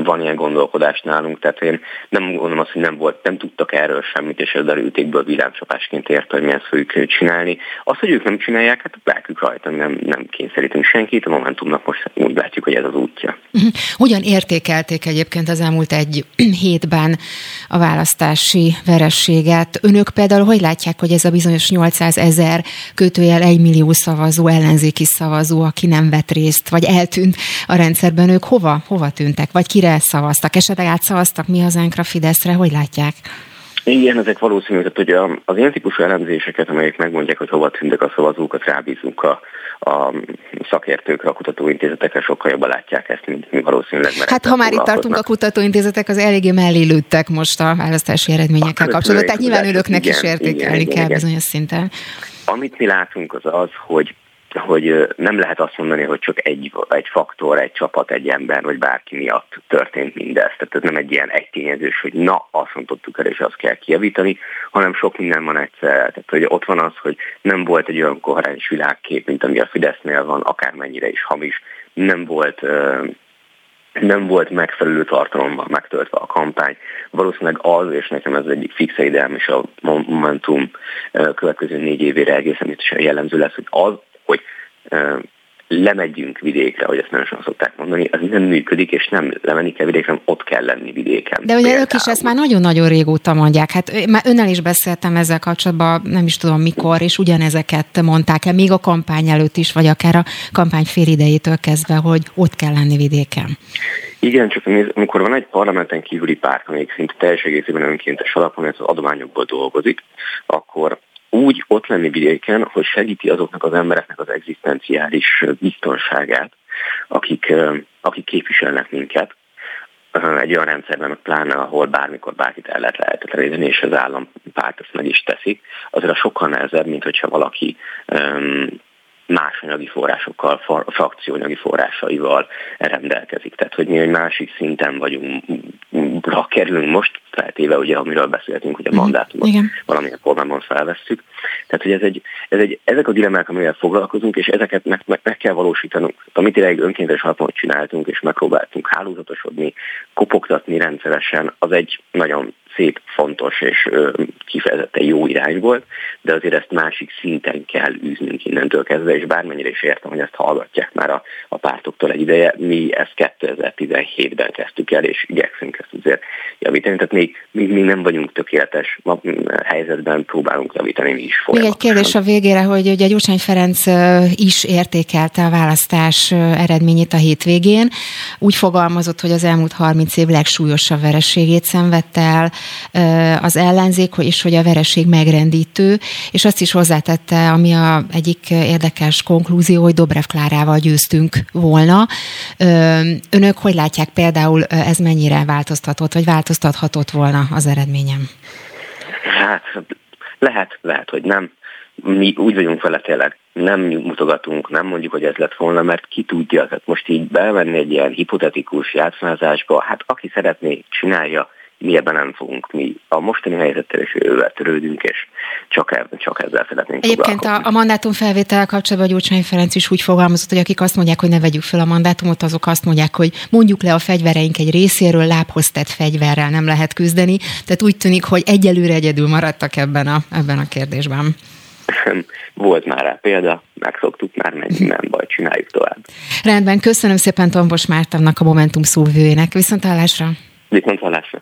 van ilyen gondolkodás nálunk, tehát én nem gondolom azt, hogy nem volt, nem tudtak erről semmit, és ez derültékből villámcsapásként érte, hogy mi ezt fogjuk csinálni. Azt, hogy ők nem csinálják, hát lelkük rajta, nem, nem kényszerítünk senkit, a Momentumnak most úgy látjuk, hogy ez az útja. Mhm. Hogyan értékelték egyébként az elmúlt egy hétben a választási verességet? Önök például hogy látják, hogy ez a bizonyos 800 ezer kötőjel 1 millió szavazó, ellenzéki szavazó, aki nem vett részt, vagy eltűnt a rendszerben, ők hova, hova tűntek, vagy kire szavaztak? Esetleg átszavaztak mi hazánkra, Fideszre, hogy látják? Igen, ezek valószínű, hogy az ilyen típusú elemzéseket, amelyek megmondják, hogy hova tűntek a szavazókat, rábízunk a, a szakértőkre, a kutatóintézetekre sokkal jobban látják ezt, mint mi valószínűleg. Hát ha már itt tartunk a kutatóintézetek, az eléggé mellé lőttek most a választási eredményekkel kapcsolatban, tehát nyilván önöknek is értékelni kell igen. bizonyos szinten. Amit mi látunk az az, hogy hogy nem lehet azt mondani, hogy csak egy, egy faktor, egy csapat, egy ember, vagy bárki miatt történt mindez. Tehát ez nem egy ilyen egytényezős, hogy na, azt mondtuk el, és azt kell kijavítani, hanem sok minden van egyszer. Tehát hogy ott van az, hogy nem volt egy olyan koherens világkép, mint ami a Fidesznél van, akármennyire is hamis, nem volt nem volt megfelelő tartalommal megtöltve a kampány. Valószínűleg az, és nekem ez egyik fix ideám, és a Momentum következő négy évére egészen biztosan jellemző lesz, hogy az, hogy lemegyünk vidékre, hogy ezt nagyon sokan szokták mondani, az nem működik, és nem lemenni kell vidékre, hanem ott kell lenni vidéken. De ugye ők is ezt már nagyon-nagyon régóta mondják. Hát már önnel is beszéltem ezzel kapcsolatban, nem is tudom mikor, és ugyanezeket mondták el, még a kampány előtt is, vagy akár a kampány fél idejétől kezdve, hogy ott kell lenni vidéken. Igen, csak amikor van egy parlamenten kívüli párt, amelyik szinte teljes egészében önkéntes alapon, ez az adományokból dolgozik, akkor úgy ott lenni vidéken, hogy segíti azoknak az embereknek az egzisztenciális biztonságát, akik, akik képviselnek minket, egy olyan rendszerben, pláne ahol bármikor bárkit el lehet lehetetleníteni, és az állampárt ezt meg is teszik, azért a sokkal nehezebb, mint hogyha valaki más anyagi forrásokkal, frakcióanyagi forrásaival rendelkezik. Tehát, hogy mi egy másik szinten vagyunk, ha kerülünk most, feltéve ugye, amiről beszéltünk, hogy a mhm. mandátumot Igen. valamilyen formában felvesszük. Tehát, hogy ez egy, ez egy, ezek a dilemmák, amivel foglalkozunk, és ezeket meg, meg, meg kell valósítanunk. Amit tényleg önkéntes alapon csináltunk, és megpróbáltunk hálózatosodni, kopogtatni rendszeresen, az egy nagyon szép, fontos és kifejezetten jó irány volt, de azért ezt másik szinten kell űznünk innentől kezdve, és bármennyire is értem, hogy ezt hallgatják már a, a pártoktól egy ideje, mi ezt 2017-ben kezdtük el, és igyekszünk ezt azért javítani, tehát még, még, még nem vagyunk tökéletes helyzetben, próbálunk javítani mi is Még egy kérdés a végére, hogy ugye Gyurcsány Ferenc is értékelte a választás eredményét a hétvégén. Úgy fogalmazott, hogy az elmúlt 30 év legsúlyosabb vereségét szenvedte el, az ellenzék, és hogy a vereség megrendítő, és azt is hozzátette, ami a egyik érdekes konklúzió, hogy Dobrev Klárával győztünk volna. Önök hogy látják például ez mennyire változtatott, vagy változtathatott volna az eredményem? Hát lehet, lehet, hogy nem. Mi úgy vagyunk vele tényleg, nem mutogatunk, nem mondjuk, hogy ez lett volna, mert ki tudja, tehát most így bevenni egy ilyen hipotetikus játszmázásba, hát aki szeretné, csinálja, mi ebben nem fogunk mi a mostani helyzettel és jövővel törődünk, és csak, e, csak ezzel szeretnénk Egyébként a, a mandátum felvétel kapcsolatban Gyurcsány Ferenc is úgy fogalmazott, hogy akik azt mondják, hogy ne vegyük fel a mandátumot, azok azt mondják, hogy mondjuk le a fegyvereink egy részéről, lábhoz tett fegyverrel nem lehet küzdeni. Tehát úgy tűnik, hogy egyelőre egyedül maradtak ebben a, ebben a kérdésben. Volt már rá példa, megszoktuk már, megy, nem baj, csináljuk tovább. Rendben, köszönöm szépen Tombos Mártonnak a Momentum szóvőjének. Viszont hallásra! Viszont hallásra!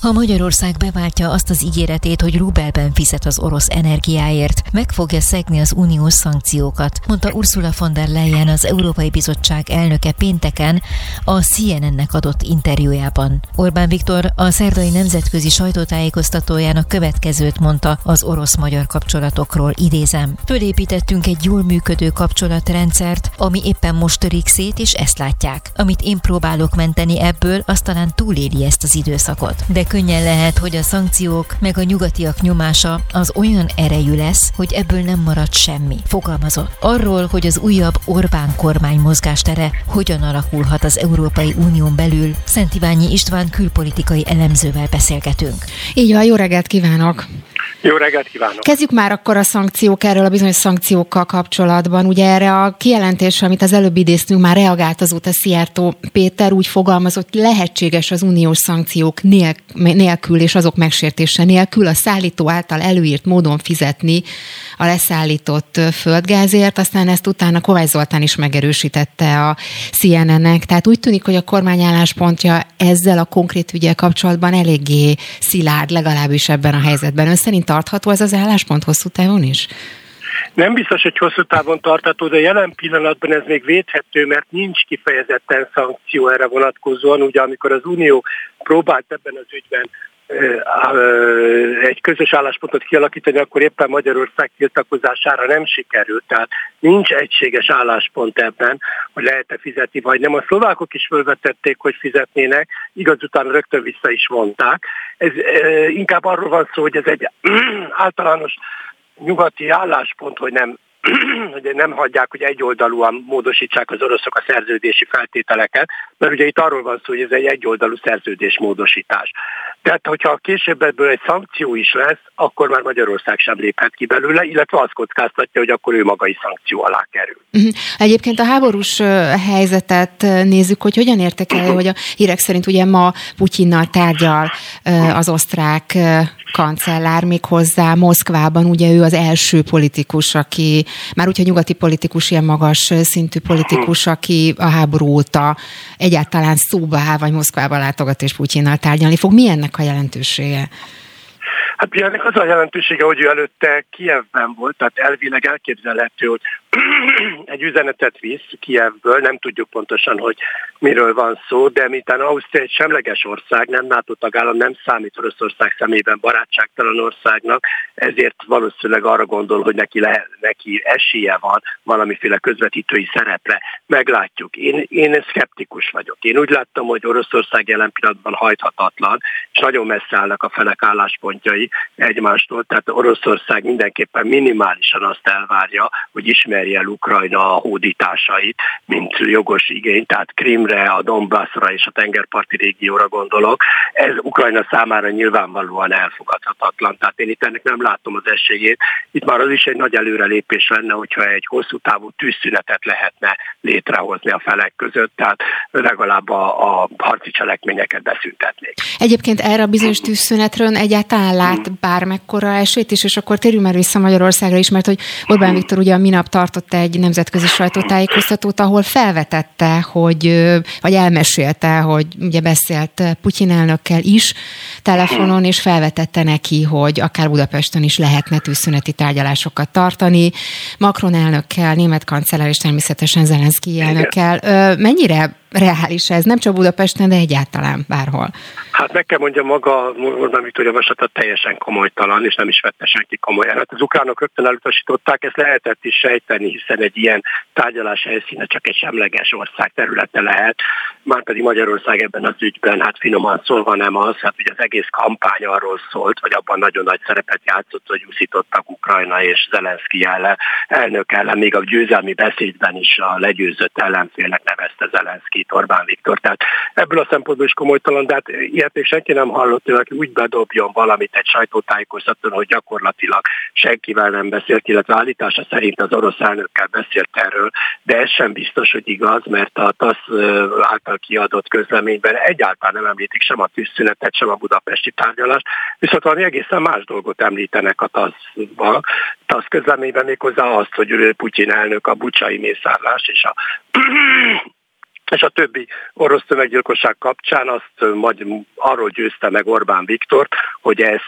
ha Magyarország beváltja azt az ígéretét, hogy rubelben fizet az orosz energiáért, meg fogja szegni az uniós szankciókat, mondta Ursula von der Leyen az Európai Bizottság elnöke pénteken a CNN-nek adott interjújában. Orbán Viktor a szerdai nemzetközi sajtótájékoztatójának következőt mondta az orosz-magyar kapcsolatokról, idézem. Fölépítettünk egy jól működő kapcsolatrendszert, ami éppen most törik szét, és ezt látják. Amit én próbálok menteni ebből, az talán túléli ezt az időszakot. De könnyen lehet, hogy a szankciók meg a nyugatiak nyomása az olyan erejű lesz, hogy ebből nem marad semmi. Fogalmazott. Arról, hogy az újabb Orbán kormány mozgástere hogyan alakulhat az Európai Unión belül, Szent Iványi István külpolitikai elemzővel beszélgetünk. Így van, jó reggelt kívánok! Jó reggelt kívánok! Kezdjük már akkor a szankciók erről a bizonyos szankciókkal kapcsolatban. Ugye erre a kijelentésre, amit az előbb idéztünk, már reagált azóta Szijjártó Péter, úgy fogalmazott, lehetséges az uniós szankciók nélkül és azok megsértése nélkül a szállító által előírt módon fizetni a leszállított földgázért, aztán ezt utána Kovács Zoltán is megerősítette a CNN-nek. Tehát úgy tűnik, hogy a kormány álláspontja ezzel a konkrét ügyel kapcsolatban eléggé szilárd, legalábbis ebben a helyzetben. Ön szerint tartható ez az álláspont hosszú távon is? Nem biztos, hogy hosszú távon tartható, de jelen pillanatban ez még védhető, mert nincs kifejezetten szankció erre vonatkozóan. Ugye amikor az Unió próbált ebben az ügyben egy közös álláspontot kialakítani, akkor éppen Magyarország tiltakozására nem sikerült. Tehát nincs egységes álláspont ebben, hogy lehet-e fizetni, vagy nem. A szlovákok is felvetették, hogy fizetnének, igaz után rögtön vissza is mondták. Ez inkább arról van szó, hogy ez egy általános nyugati álláspont, hogy nem hogy nem hagyják, hogy egyoldalúan módosítsák az oroszok a szerződési feltételeket, mert ugye itt arról van szó, hogy ez egy egyoldalú szerződés módosítás. Tehát, hogyha később ebből egy szankció is lesz, akkor már Magyarország sem léphet ki belőle, illetve azt kockáztatja, hogy akkor ő maga is szankció alá kerül. Mhm. Egyébként a háborús helyzetet nézzük, hogy hogyan értekelje, hogy a hírek szerint ugye ma Putyinnal tárgyal az osztrák kancellár még hozzá Moszkvában, ugye ő az első politikus, aki, már úgy, hogy nyugati politikus, ilyen magas szintű politikus, aki a háború óta egyáltalán szóba áll, vagy Moszkvába látogat és Putyinnal tárgyalni fog. Mi ennek a jelentősége? Hát ennek az a jelentősége, hogy ő előtte Kievben volt, tehát elvileg elképzelhető, hogy egy üzenetet visz Kievből, nem tudjuk pontosan, hogy miről van szó, de miután Ausztria egy semleges ország, nem NATO tagállam, nem számít Oroszország szemében barátságtalan országnak, ezért valószínűleg arra gondol, hogy neki, le, neki esélye van valamiféle közvetítői szerepre. Meglátjuk. Én, én szkeptikus vagyok. Én úgy láttam, hogy Oroszország jelen pillanatban hajthatatlan, és nagyon messze állnak a felek álláspontjai, egymástól, tehát Oroszország mindenképpen minimálisan azt elvárja, hogy ismerje el Ukrajna a hódításait, mint jogos igény, tehát Krimre, a Donbassra és a tengerparti régióra gondolok. Ez Ukrajna számára nyilvánvalóan elfogadhatatlan, tehát én itt ennek nem látom az esélyét. Itt már az is egy nagy előrelépés lenne, hogyha egy hosszú távú tűzszünetet lehetne létrehozni a felek között, tehát legalább a, a harci cselekményeket beszüntetnék. Egyébként erre a bizonyos tűzszünetről egyáltalán lát bármekkora esélyt is, és akkor térjünk már vissza Magyarországra is, mert hogy Orbán Viktor ugye a minap tartott egy nemzetközi sajtótájékoztatót, ahol felvetette, hogy, vagy elmesélte, hogy ugye beszélt Putyin elnökkel is telefonon, és felvetette neki, hogy akár Budapesten is lehetne tűzszüneti tárgyalásokat tartani. Macron elnökkel, német kancellár és természetesen Zelenszky elnökkel. Mennyire reális ez, nem csak Budapesten, de egyáltalán bárhol? Hát meg kell mondjam, maga Orbán Viktor javaslata teljesen komolytalan, és nem is vette senki komolyan. Hát az ukránok rögtön elutasították, ezt lehetett is sejteni, hiszen egy ilyen tárgyalás helyszíne csak egy semleges ország területe lehet, már pedig Magyarország ebben az ügyben, hát finoman szólva nem az, hát ugye az egész kampány arról szólt, vagy abban nagyon nagy szerepet játszott, hogy úszítottak Ukrajna és Zelenszky ellen, elnök ellen, még a győzelmi beszédben is a legyőzött ellenfélnek nevezte Zelenszky segít Orbán Viktor. Tehát ebből a szempontból is komolytalan, de hát ilyet még senki nem hallott, hogy aki úgy bedobjon valamit egy sajtótájékoztatón, hogy gyakorlatilag senkivel nem beszélt, illetve állítása szerint az orosz elnökkel beszélt erről, de ez sem biztos, hogy igaz, mert a TASZ által kiadott közleményben egyáltalán nem említik sem a tűzszünetet, sem a budapesti tárgyalást, viszont valami egészen más dolgot említenek a TASZ-ban. TASZ közleményben méghozzá azt, hogy Putyin elnök a bucsai mészárlás és a és a többi orosz tömeggyilkosság kapcsán azt majd arról győzte meg Orbán Viktor, hogy ez,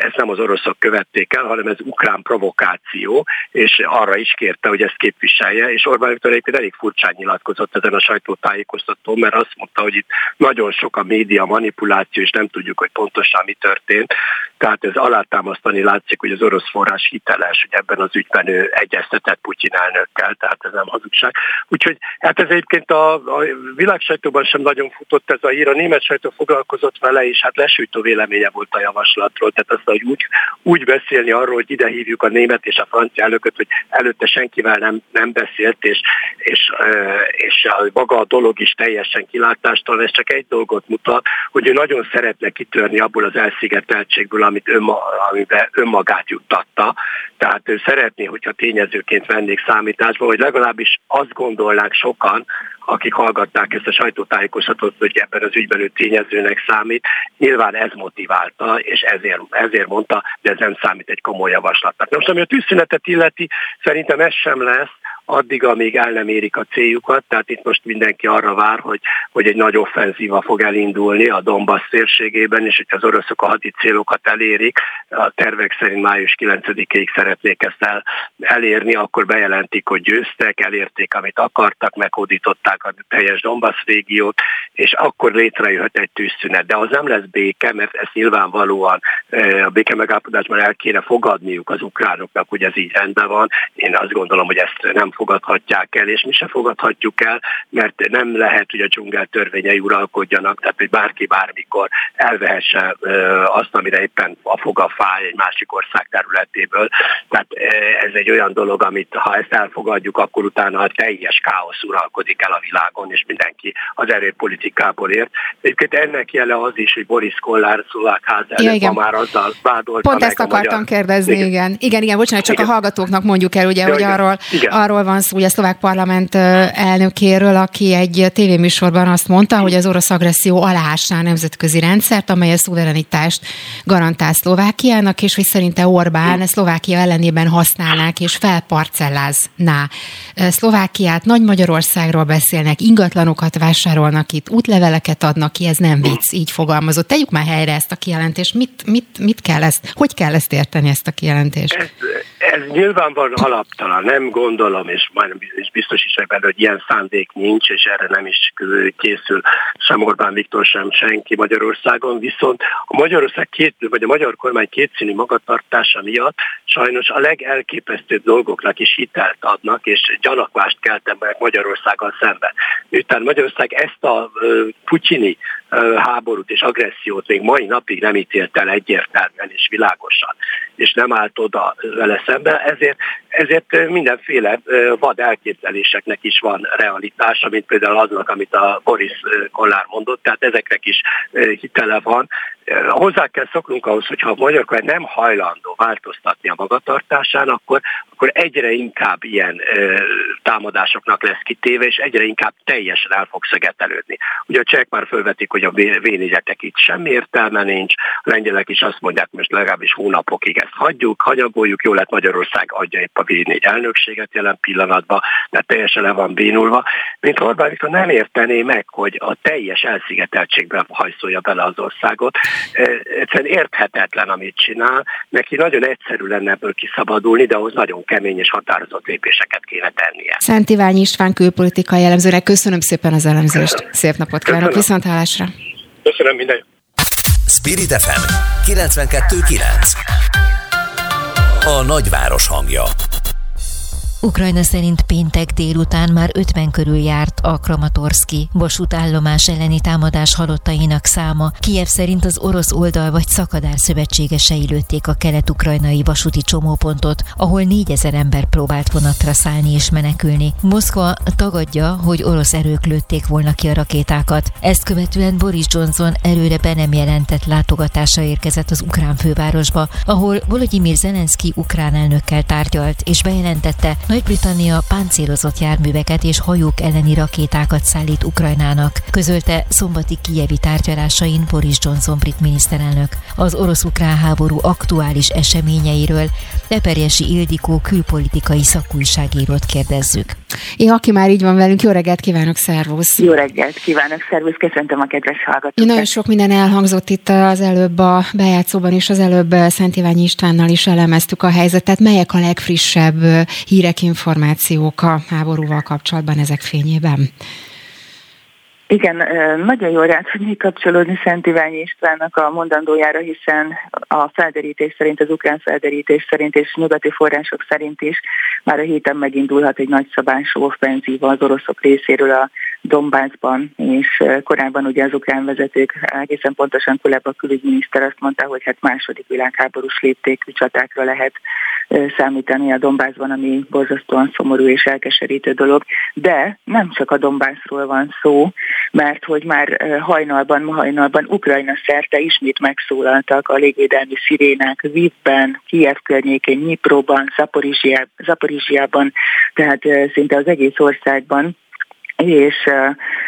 ez nem az oroszok követték el, hanem ez ukrán provokáció, és arra is kérte, hogy ezt képviselje, és Orbán Viktor egyébként elég furcsán nyilatkozott ezen a sajtótájékoztatón, mert azt mondta, hogy itt nagyon sok a média manipuláció, és nem tudjuk, hogy pontosan mi történt. Tehát ez alátámasztani látszik, hogy az orosz forrás hiteles, hogy ebben az ügyben ő egyeztetett Putyin elnökkel, tehát ez nem hazugság. Úgyhogy hát ez egyébként a, a a világ sajtóban sem nagyon futott ez a hír, a német sajtó foglalkozott vele, és hát lesújtó véleménye volt a javaslatról. Tehát azt, hogy úgy, úgy beszélni arról, hogy ide hívjuk a német és a francia elnököt, hogy előtte senkivel nem, nem beszélt, és, és, és a, maga a dolog is teljesen kilátástalan, ez csak egy dolgot mutat, hogy ő nagyon szeretne kitörni abból az elszigeteltségből, amit önma, amiben önmagát juttatta. Tehát ő szeretné, hogyha tényezőként vennék számításba, hogy legalábbis azt gondolnák sokan, akik hallgatták ezt a sajtótájékoztatót, hogy ebben az ügyben ő tényezőnek számít. Nyilván ez motiválta, és ezért, ezért mondta, de ez nem számít egy komoly javaslatnak. Most ami a tűzszünetet illeti, szerintem ez sem lesz, addig, amíg el nem érik a céljukat, tehát itt most mindenki arra vár, hogy, hogy egy nagy offenzíva fog elindulni a Donbass térségében, és hogyha az oroszok a hadi célokat elérik, a tervek szerint május 9-ig szeretnék ezt el, elérni, akkor bejelentik, hogy győztek, elérték, amit akartak, meghódították a teljes Donbass régiót, és akkor létrejöhet egy tűzszünet. De az nem lesz béke, mert ez nyilvánvalóan a béke megállapodásban el kéne fogadniuk az ukránoknak, hogy ez így rendben van. Én azt gondolom, hogy ezt nem fogadhatják el, és mi se fogadhatjuk el, mert nem lehet, hogy a dzsungel törvényei uralkodjanak, tehát hogy bárki bármikor elvehesse azt, amire éppen a foga fáj egy másik ország területéből. Tehát ez egy olyan dolog, amit ha ezt elfogadjuk, akkor utána a teljes káosz uralkodik el a világon, és mindenki az erőpolitikából ért. Egyébként ennek jele az is, hogy Boris Kollár szlovák ház ja, igen. már azzal vádolta Pont ezt akartam magyar... kérdezni, igen. igen. Igen, igen, bocsánat, csak igen. a hallgatóknak mondjuk el, ugye, ja, hogy igen. arról, igen. arról van szó, ugye a szlovák parlament elnökéről, aki egy tévéműsorban azt mondta, hogy az orosz agresszió aláásná a nemzetközi rendszert, amely a szuverenitást garantál Szlovákiának, és hogy szerinte Orbán Szlovákia ellenében használnák és felparcellázná Szlovákiát. Nagy Magyarországról beszélnek, ingatlanokat vásárolnak itt, útleveleket adnak ki, ez nem vicc, így fogalmazott. Tegyük már helyre ezt a kijelentést. Mit, mit, mit kell ezt, hogy kell ezt érteni, ezt a kijelentést? Ez, ez nyilvánvalóan alaptalan, nem gondolom, és majdnem biztos is ebben, hogy ilyen szándék nincs, és erre nem is készül sem Orbán Viktor, sem senki Magyarországon, viszont a Magyarország két, vagy a magyar kormány kétszínű magatartása miatt sajnos a legelképesztőbb dolgoknak is hitelt adnak, és gyanakvást keltem meg Magyarországon szemben. Miután Magyarország ezt a putyini háborút és agressziót még mai napig nem ítélt el egyértelműen és világosan, és nem állt oda vele szembe, ezért, ezért mindenféle vad elképzeléseknek is van realitása, mint például aznak, amit a Boris Kollár mondott, tehát ezeknek is hitele van. Hozzá kell szoknunk ahhoz, hogyha a magyar nem hajlandó változtatni a magatartásán, akkor, akkor egyre inkább ilyen támadásoknak lesz kitéve, és egyre inkább teljesen el fog szegetelődni. Ugye a csehek már felvetik, hogy a v itt semmi értelme nincs, a lengyelek is azt mondják, most legalábbis hónapokig ezt hagyjuk, hanyagoljuk, jó lett Magyarország adja épp a V4 elnökséget jelen pillanatban, de teljesen le van bénulva. Mint Orbán Viktor nem értené meg, hogy a teljes elszigeteltségben hajszolja bele az országot. Egyszerűen érthetetlen, amit csinál. Neki nagyon egyszerű lenne ebből kiszabadulni, de ahhoz nagyon kemény és határozott lépéseket kéne tennie. Szent Iványi István külpolitikai jellemzőnek köszönöm szépen az elemzést. Köszönöm. Szép napot kívánok, viszontlátásra! Köszönöm minden. Spirit FM 92.9 A nagyváros hangja Ukrajna szerint péntek délután már 50 körül járt a Kramatorski vasútállomás elleni támadás halottainak száma. Kiev szerint az orosz oldal vagy szakadár szövetségesei lőtték a kelet-ukrajnai vasúti csomópontot, ahol 4000 ember próbált vonatra szállni és menekülni. Moszkva tagadja, hogy orosz erők lőtték volna ki a rakétákat. Ezt követően Boris Johnson előre be nem jelentett látogatása érkezett az ukrán fővárosba, ahol Volodymyr Zelenszky ukrán elnökkel tárgyalt és bejelentette, nagy-Britannia páncélozott járműveket és hajók elleni rakétákat szállít Ukrajnának, közölte szombati kijevi tárgyalásain Boris Johnson brit miniszterelnök. Az orosz-ukrán háború aktuális eseményeiről Leperjesi Ildikó külpolitikai szakújságírót kérdezzük. Én, aki már így van velünk, jó reggelt kívánok, szervusz! Jó reggelt kívánok, szervusz, köszöntöm a kedves hallgatókat! Nagyon sok minden elhangzott itt az előbb a bejátszóban, és az előbb Szent Iványi Istvánnal is elemeztük a helyzetet. Melyek a legfrissebb hírek, információk a háborúval kapcsolatban ezek fényében? Igen, nagyon jól rá tudnék kapcsolódni Szent Iványi Istvánnak a mondandójára, hiszen a felderítés szerint, az ukrán felderítés szerint és nyugati források szerint is már a héten megindulhat egy nagyszabású offenzíva az oroszok részéről a Dombászban, és korábban ugye az ukrán vezetők egészen pontosan Kuleba külügyminiszter azt mondta, hogy hát második világháborús léptékű csatákra lehet számítani a Dombászban, ami borzasztóan szomorú és elkeserítő dolog. De nem csak a Dombászról van szó, mert hogy már hajnalban, ma hajnalban Ukrajna szerte ismét megszólaltak a légvédelmi szirénák Vivben, Kiev környékén, Nyipróban, Zaporizsiában, tehát szinte az egész országban és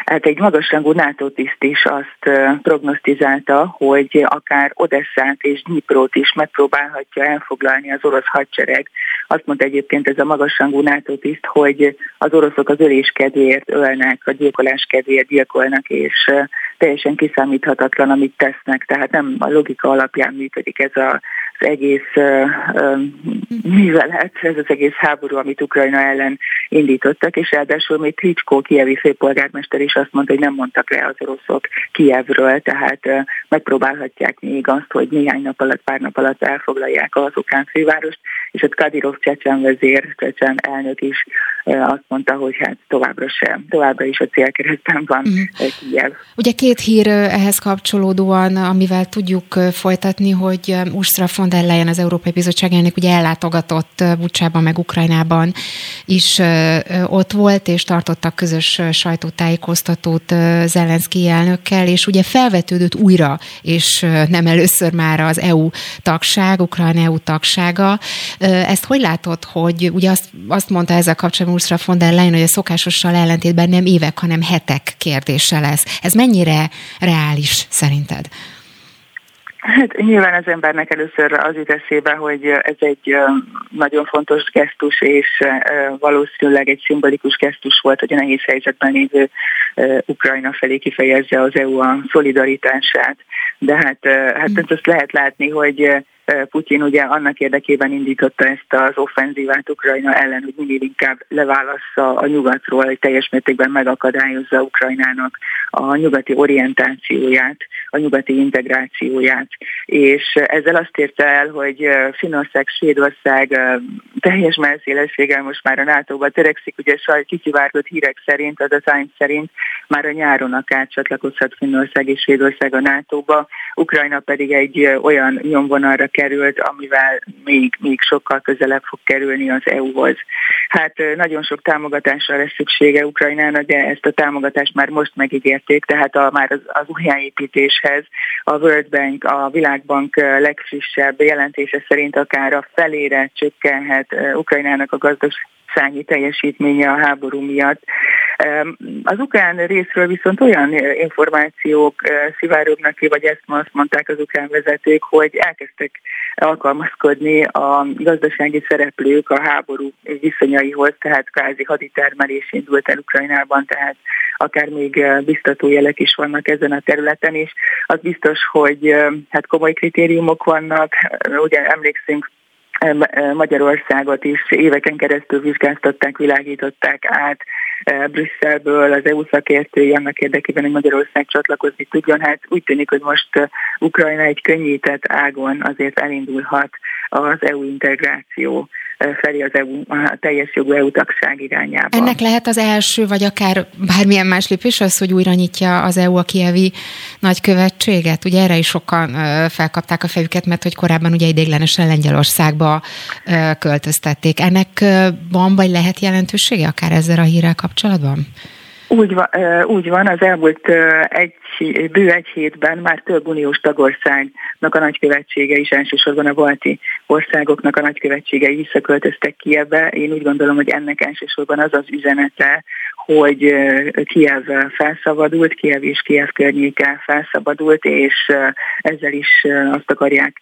hát egy magasrangú NATO tiszt is azt prognosztizálta, hogy akár Odesszát és Dniprót is megpróbálhatja elfoglalni az orosz hadsereg. Azt mondta egyébként ez a magasrangú NATO tiszt, hogy az oroszok az ölés kedvéért ölnek, a gyilkolás kedvéért gyilkolnak, és teljesen kiszámíthatatlan, amit tesznek, tehát nem a logika alapján működik ez a egész művelet, ez az egész háború, amit Ukrajna ellen indítottak, és ráadásul még Klitschko, kievi főpolgármester is azt mondta, hogy nem mondtak le az oroszok Kievről, tehát megpróbálhatják még azt, hogy néhány nap alatt, pár nap alatt elfoglalják az ukrán fővárost, és ott Kadirov csecsen vezér, csecsen elnök is azt mondta, hogy hát továbbra sem, továbbra is a célkeresztben van uh-huh. Kiev. Ugye két hír ehhez kapcsolódóan, amivel tudjuk folytatni, hogy Ursula von der Leyen, az Európai Bizottság elnök ugye ellátogatott Bucsában meg Ukrajnában is ott volt, és tartottak közös sajtótájékoztatót Zelenszky elnökkel, és ugye felvetődött újra, és nem először már az EU tagság, Ukrajna EU tagsága. Ezt hogy látod, hogy ugye azt, azt mondta ezzel kapcsolatban Ursula von der Leyen, hogy a szokásossal ellentétben nem évek, hanem hetek kérdése lesz. Ez mennyire reális szerinted? Hát nyilván az embernek először az jut eszébe, hogy ez egy nagyon fontos gesztus, és valószínűleg egy szimbolikus gesztus volt, hogy a nehéz helyzetben lévő Ukrajna felé kifejezze az EU a szolidaritását. De hát, hát azt lehet látni, hogy Putyin ugye annak érdekében indította ezt az offenzívát Ukrajna ellen, hogy minél inkább leválassza a nyugatról, hogy teljes mértékben megakadályozza Ukrajnának a nyugati orientációját, a nyugati integrációját. És ezzel azt érte el, hogy Finország, Svédország teljes melszélességgel most már a NATO-ba törekszik, ugye saj kiszivárgott hírek szerint, az a Times szerint már a nyáron akár csatlakozhat Finnország és Svédország a NATO-ba, Ukrajna pedig egy olyan nyomvonalra került, amivel még, még sokkal közelebb fog kerülni az EU-hoz. Hát nagyon sok támogatásra lesz szüksége Ukrajnának, de ezt a támogatást már most megígérték, tehát a, már az, az újjáépítéshez a World Bank, a Világbank legfrissebb jelentése szerint akár a felére csökkenhet Ukrajnának a gazdasági teljesítménye a háború miatt. Az ukrán részről viszont olyan információk szivárognak ki, vagy ezt azt mondták az ukrán vezetők, hogy elkezdtek alkalmazkodni a gazdasági szereplők a háború viszonyaihoz, tehát kvázi haditermelés indult el Ukrajnában, tehát akár még biztató jelek is vannak ezen a területen is. Az biztos, hogy hát komoly kritériumok vannak, ugye emlékszünk Magyarországot is éveken keresztül vizsgáztatták, világították át Brüsszelből az EU szakértői annak érdekében, hogy Magyarország csatlakozni tudjon. Hát úgy tűnik, hogy most Ukrajna egy könnyített ágon azért elindulhat az EU integráció felé az EU, a teljes jogú EU tagság irányába. Ennek lehet az első, vagy akár bármilyen más lépés az, hogy újra nyitja az EU a kievi nagykövetséget? Ugye erre is sokan felkapták a fejüket, mert hogy korábban ugye ideiglenesen Lengyelországba költöztették. Ennek van vagy lehet jelentősége akár ezzel a hírrel kapcsolatban? Úgy van, úgy van, az elmúlt egy, bő egy hétben már több uniós tagországnak a nagykövetsége is, elsősorban a balti országoknak a nagykövetségei visszaköltöztek Kievbe. Én úgy gondolom, hogy ennek elsősorban az az üzenete, hogy Kiev felszabadult, Kiev és Kiev környéke felszabadult, és ezzel is azt akarják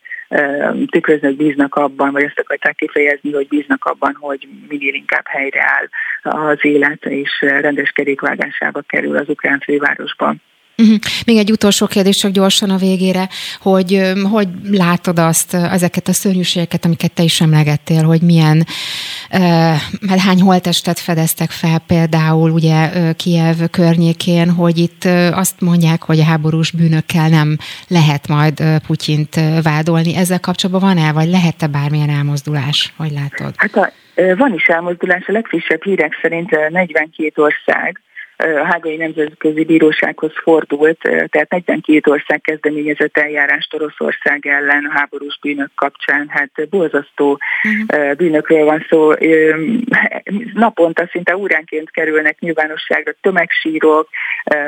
tükröznek, bíznak abban, vagy azt akarták kifejezni, hogy bíznak abban, hogy minél inkább helyreáll az élet, és rendes kerékvágásába kerül az ukrán fővárosban. Uh-huh. Még egy utolsó kérdés csak gyorsan a végére, hogy hogy látod azt, ezeket a szörnyűségeket, amiket te is emlegettél, hogy milyen, uh, hány holtestet fedeztek fel például ugye Kiev környékén, hogy itt azt mondják, hogy a háborús bűnökkel nem lehet majd Putyint vádolni. Ezzel kapcsolatban van-e, vagy lehet-e bármilyen elmozdulás? Hogy látod? Hát a, van is elmozdulás, a legfrissebb hírek szerint 42 ország a Hágai Nemzetközi Bírósághoz fordult, tehát 42 ország kezdeményezett eljárást Oroszország ellen a háborús bűnök kapcsán. Hát borzasztó uh-huh. bűnökről van szó. Naponta szinte óránként kerülnek nyilvánosságra tömegsírok,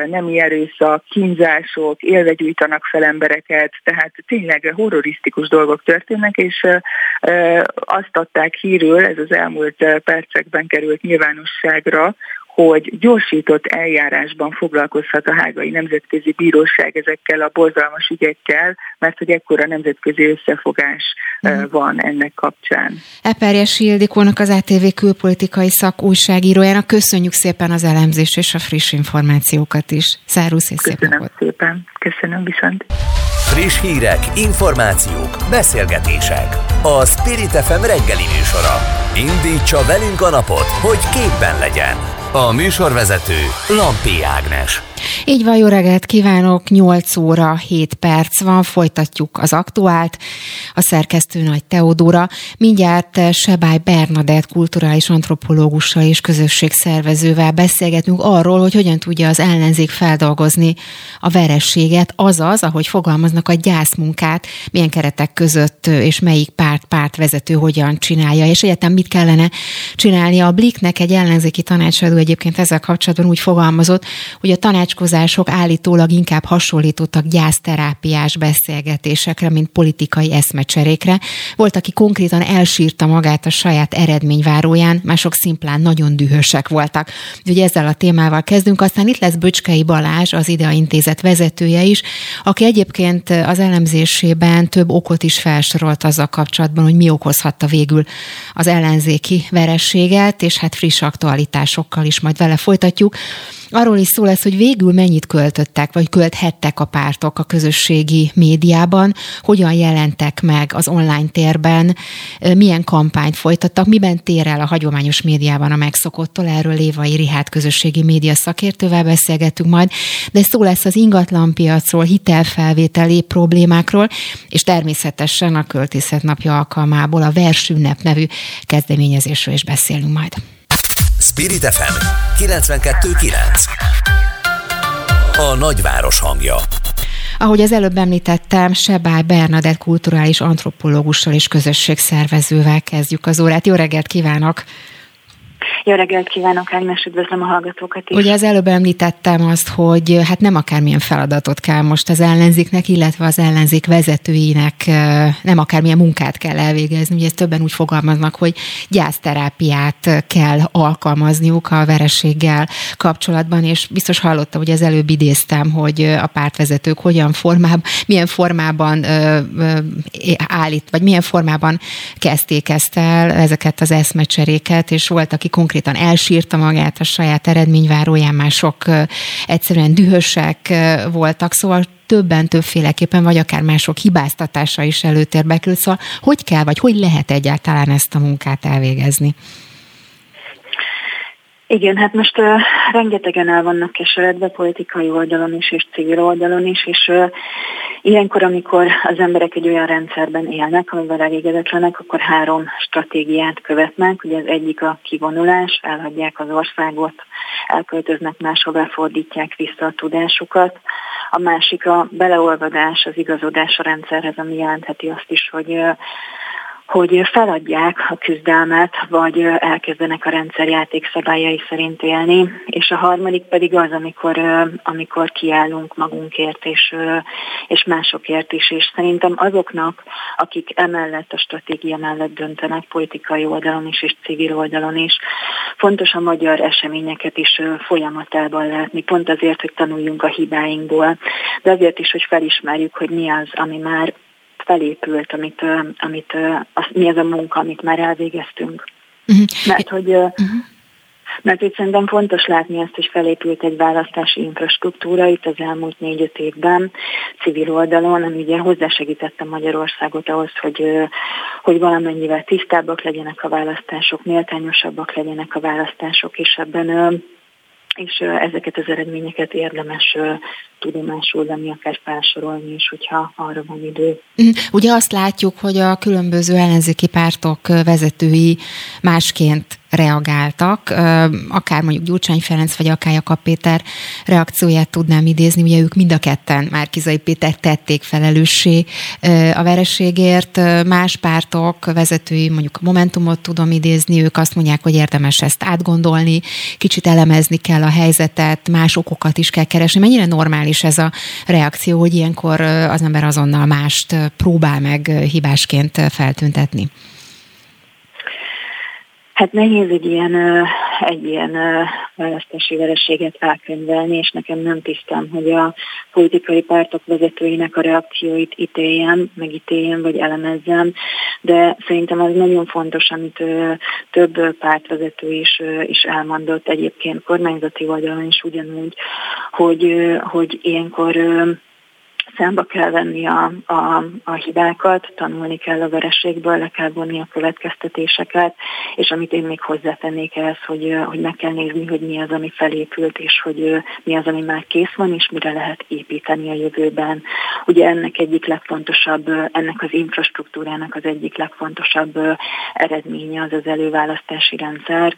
nemi erőszak, kínzások, élve gyújtanak fel embereket, tehát tényleg horrorisztikus dolgok történnek, és azt adták hírül, ez az elmúlt percekben került nyilvánosságra, hogy gyorsított eljárásban foglalkozhat a Hágai Nemzetközi Bíróság ezekkel a borzalmas ügyekkel, mert hogy ekkora nemzetközi összefogás mm. van ennek kapcsán. Eperjes Ildikónak az ATV külpolitikai szak újságírójának köszönjük szépen az elemzést és a friss információkat is. Szárusz és Köszönöm szép szépen. Köszönöm viszont. Friss hírek, információk, beszélgetések. A Spirit FM reggeli műsora. Indítsa velünk a napot, hogy képben legyen. A műsorvezető Lampi Ágnes. Így van, jó reggelt kívánok, 8 óra 7 perc van, folytatjuk az aktuált. A szerkesztő Nagy Teodóra. Mindjárt Sebály Bernadett kulturális antropológussal és közösségszervezővel beszélgetünk arról, hogy hogyan tudja az ellenzék feldolgozni a verességet, azaz, ahogy fogalmaznak a gyászmunkát, milyen keretek között és melyik párt pártvezető hogyan csinálja, és egyáltalán mit kellene csinálni. A Bliknek egy ellenzéki tanácsadó egyébként ezzel kapcsolatban úgy fogalmazott, hogy a tanácskozások állítólag inkább hasonlítottak gyászterápiás beszélgetésekre, mint politikai eszmecserékre. Volt, aki konkrétan elsírta magát a saját eredményváróján, mások szimplán nagyon dühösek voltak. Úgyhogy ezzel a témával kezdünk, aztán itt lesz Böcskei Balázs, az IDEA Intézet vezetője is, aki egyébként az elemzésében több okot is felsorolt azzal kapcsolatban, hogy mi okozhatta végül az ellenzéki verességet, és hát friss aktualitásokkal is majd vele folytatjuk. Arról is szó lesz, hogy végül mennyit költöttek, vagy költhettek a pártok a közösségi médiában, hogyan jelentek meg az online térben, milyen kampányt folytattak, miben tér el a hagyományos médiában a megszokottól. Erről Lévai Rihát közösségi média szakértővel beszélgetünk majd, de szó lesz az ingatlanpiacról, hitelfelvételi problémákról, és természetesen a Költészet Napja alkalmából a Versünnep nevű kezdeményezésről is beszélünk majd. Spirit FM 92.9 A nagyváros hangja ahogy az előbb említettem, Sebály Bernadett kulturális antropológussal és közösségszervezővel kezdjük az órát. Jó reggelt kívánok! Jó reggelt kívánok, Ágnes, üdvözlöm a hallgatókat is. Ugye az előbb említettem azt, hogy hát nem akármilyen feladatot kell most az ellenzéknek, illetve az ellenzék vezetőinek nem akármilyen munkát kell elvégezni. Ugye ezt többen úgy fogalmaznak, hogy gyászterápiát kell alkalmazniuk a vereséggel kapcsolatban, és biztos hallotta, hogy az előbb idéztem, hogy a pártvezetők hogyan formában, milyen formában állít, vagy milyen formában kezdték ezt el, ezeket az eszmecseréket, és volt, aki konkrétan elsírta magát a saját eredményváróján, mások egyszerűen dühösek voltak, szóval többen többféleképpen, vagy akár mások hibáztatása is előtérbe került. Szóval hogy kell, vagy hogy lehet egyáltalán ezt a munkát elvégezni? Igen, hát most uh, rengetegen el vannak keseredve politikai oldalon is, és civil oldalon is, és uh, ilyenkor, amikor az emberek egy olyan rendszerben élnek, amivel elégedetlenek, akkor három stratégiát követnek. Ugye az egyik a kivonulás, elhagyják az országot, elköltöznek máshova, fordítják vissza a tudásukat. A másik a beleolvadás, az igazodás a rendszerhez, ami jelentheti azt is, hogy uh, hogy feladják a küzdelmet, vagy elkezdenek a rendszerjáték szabályai szerint élni, és a harmadik pedig az, amikor, amikor kiállunk magunkért és, és másokért is, és szerintem azoknak, akik emellett a stratégia mellett döntenek, politikai oldalon is és civil oldalon is, fontos a magyar eseményeket is folyamatában látni, pont azért, hogy tanuljunk a hibáinkból, de azért is, hogy felismerjük, hogy mi az, ami már felépült, amit, amit az, mi az a munka, amit már elvégeztünk. Uh-huh. Mert hogy uh-huh. Mert itt szerintem fontos látni azt, hogy felépült egy választási infrastruktúra itt az elmúlt négy-öt évben civil oldalon, ami ugye hozzásegítette Magyarországot ahhoz, hogy, hogy valamennyivel tisztábbak legyenek a választások, méltányosabbak legyenek a választások, és ebben és ezeket az eredményeket érdemes tudomásul venni, akár felsorolni is, hogyha arra van idő. Mhm. Ugye azt látjuk, hogy a különböző ellenzéki pártok vezetői másként reagáltak, akár mondjuk Gyurcsány Ferenc vagy akár Jakab Péter reakcióját tudnám idézni, ugye ők mind a ketten Márkizai Péter tették felelőssé a vereségért, más pártok vezetői, mondjuk a Momentumot tudom idézni, ők azt mondják, hogy érdemes ezt átgondolni, kicsit elemezni kell a helyzetet, más okokat is kell keresni. Mennyire normális ez a reakció, hogy ilyenkor az ember azonnal mást próbál meg hibásként feltüntetni? Hát nehéz egy ilyen, egy ilyen választási vereséget elkönyvelni, és nekem nem tisztem, hogy a politikai pártok vezetőinek a reakcióit ítéljem, megítéljem, vagy elemezzem, de szerintem az nagyon fontos, amit több pártvezető is, is elmondott egyébként kormányzati oldalon is ugyanúgy, hogy, hogy ilyenkor számba kell venni a, a, a hibákat, tanulni kell a vereségből, le kell vonni a következtetéseket, és amit én még hozzátennék ehhez, hogy, hogy meg kell nézni, hogy mi az, ami felépült, és hogy mi az, ami már kész van, és mire lehet építeni a jövőben. Ugye ennek egyik legfontosabb, ennek az infrastruktúrának az egyik legfontosabb eredménye az az előválasztási rendszer,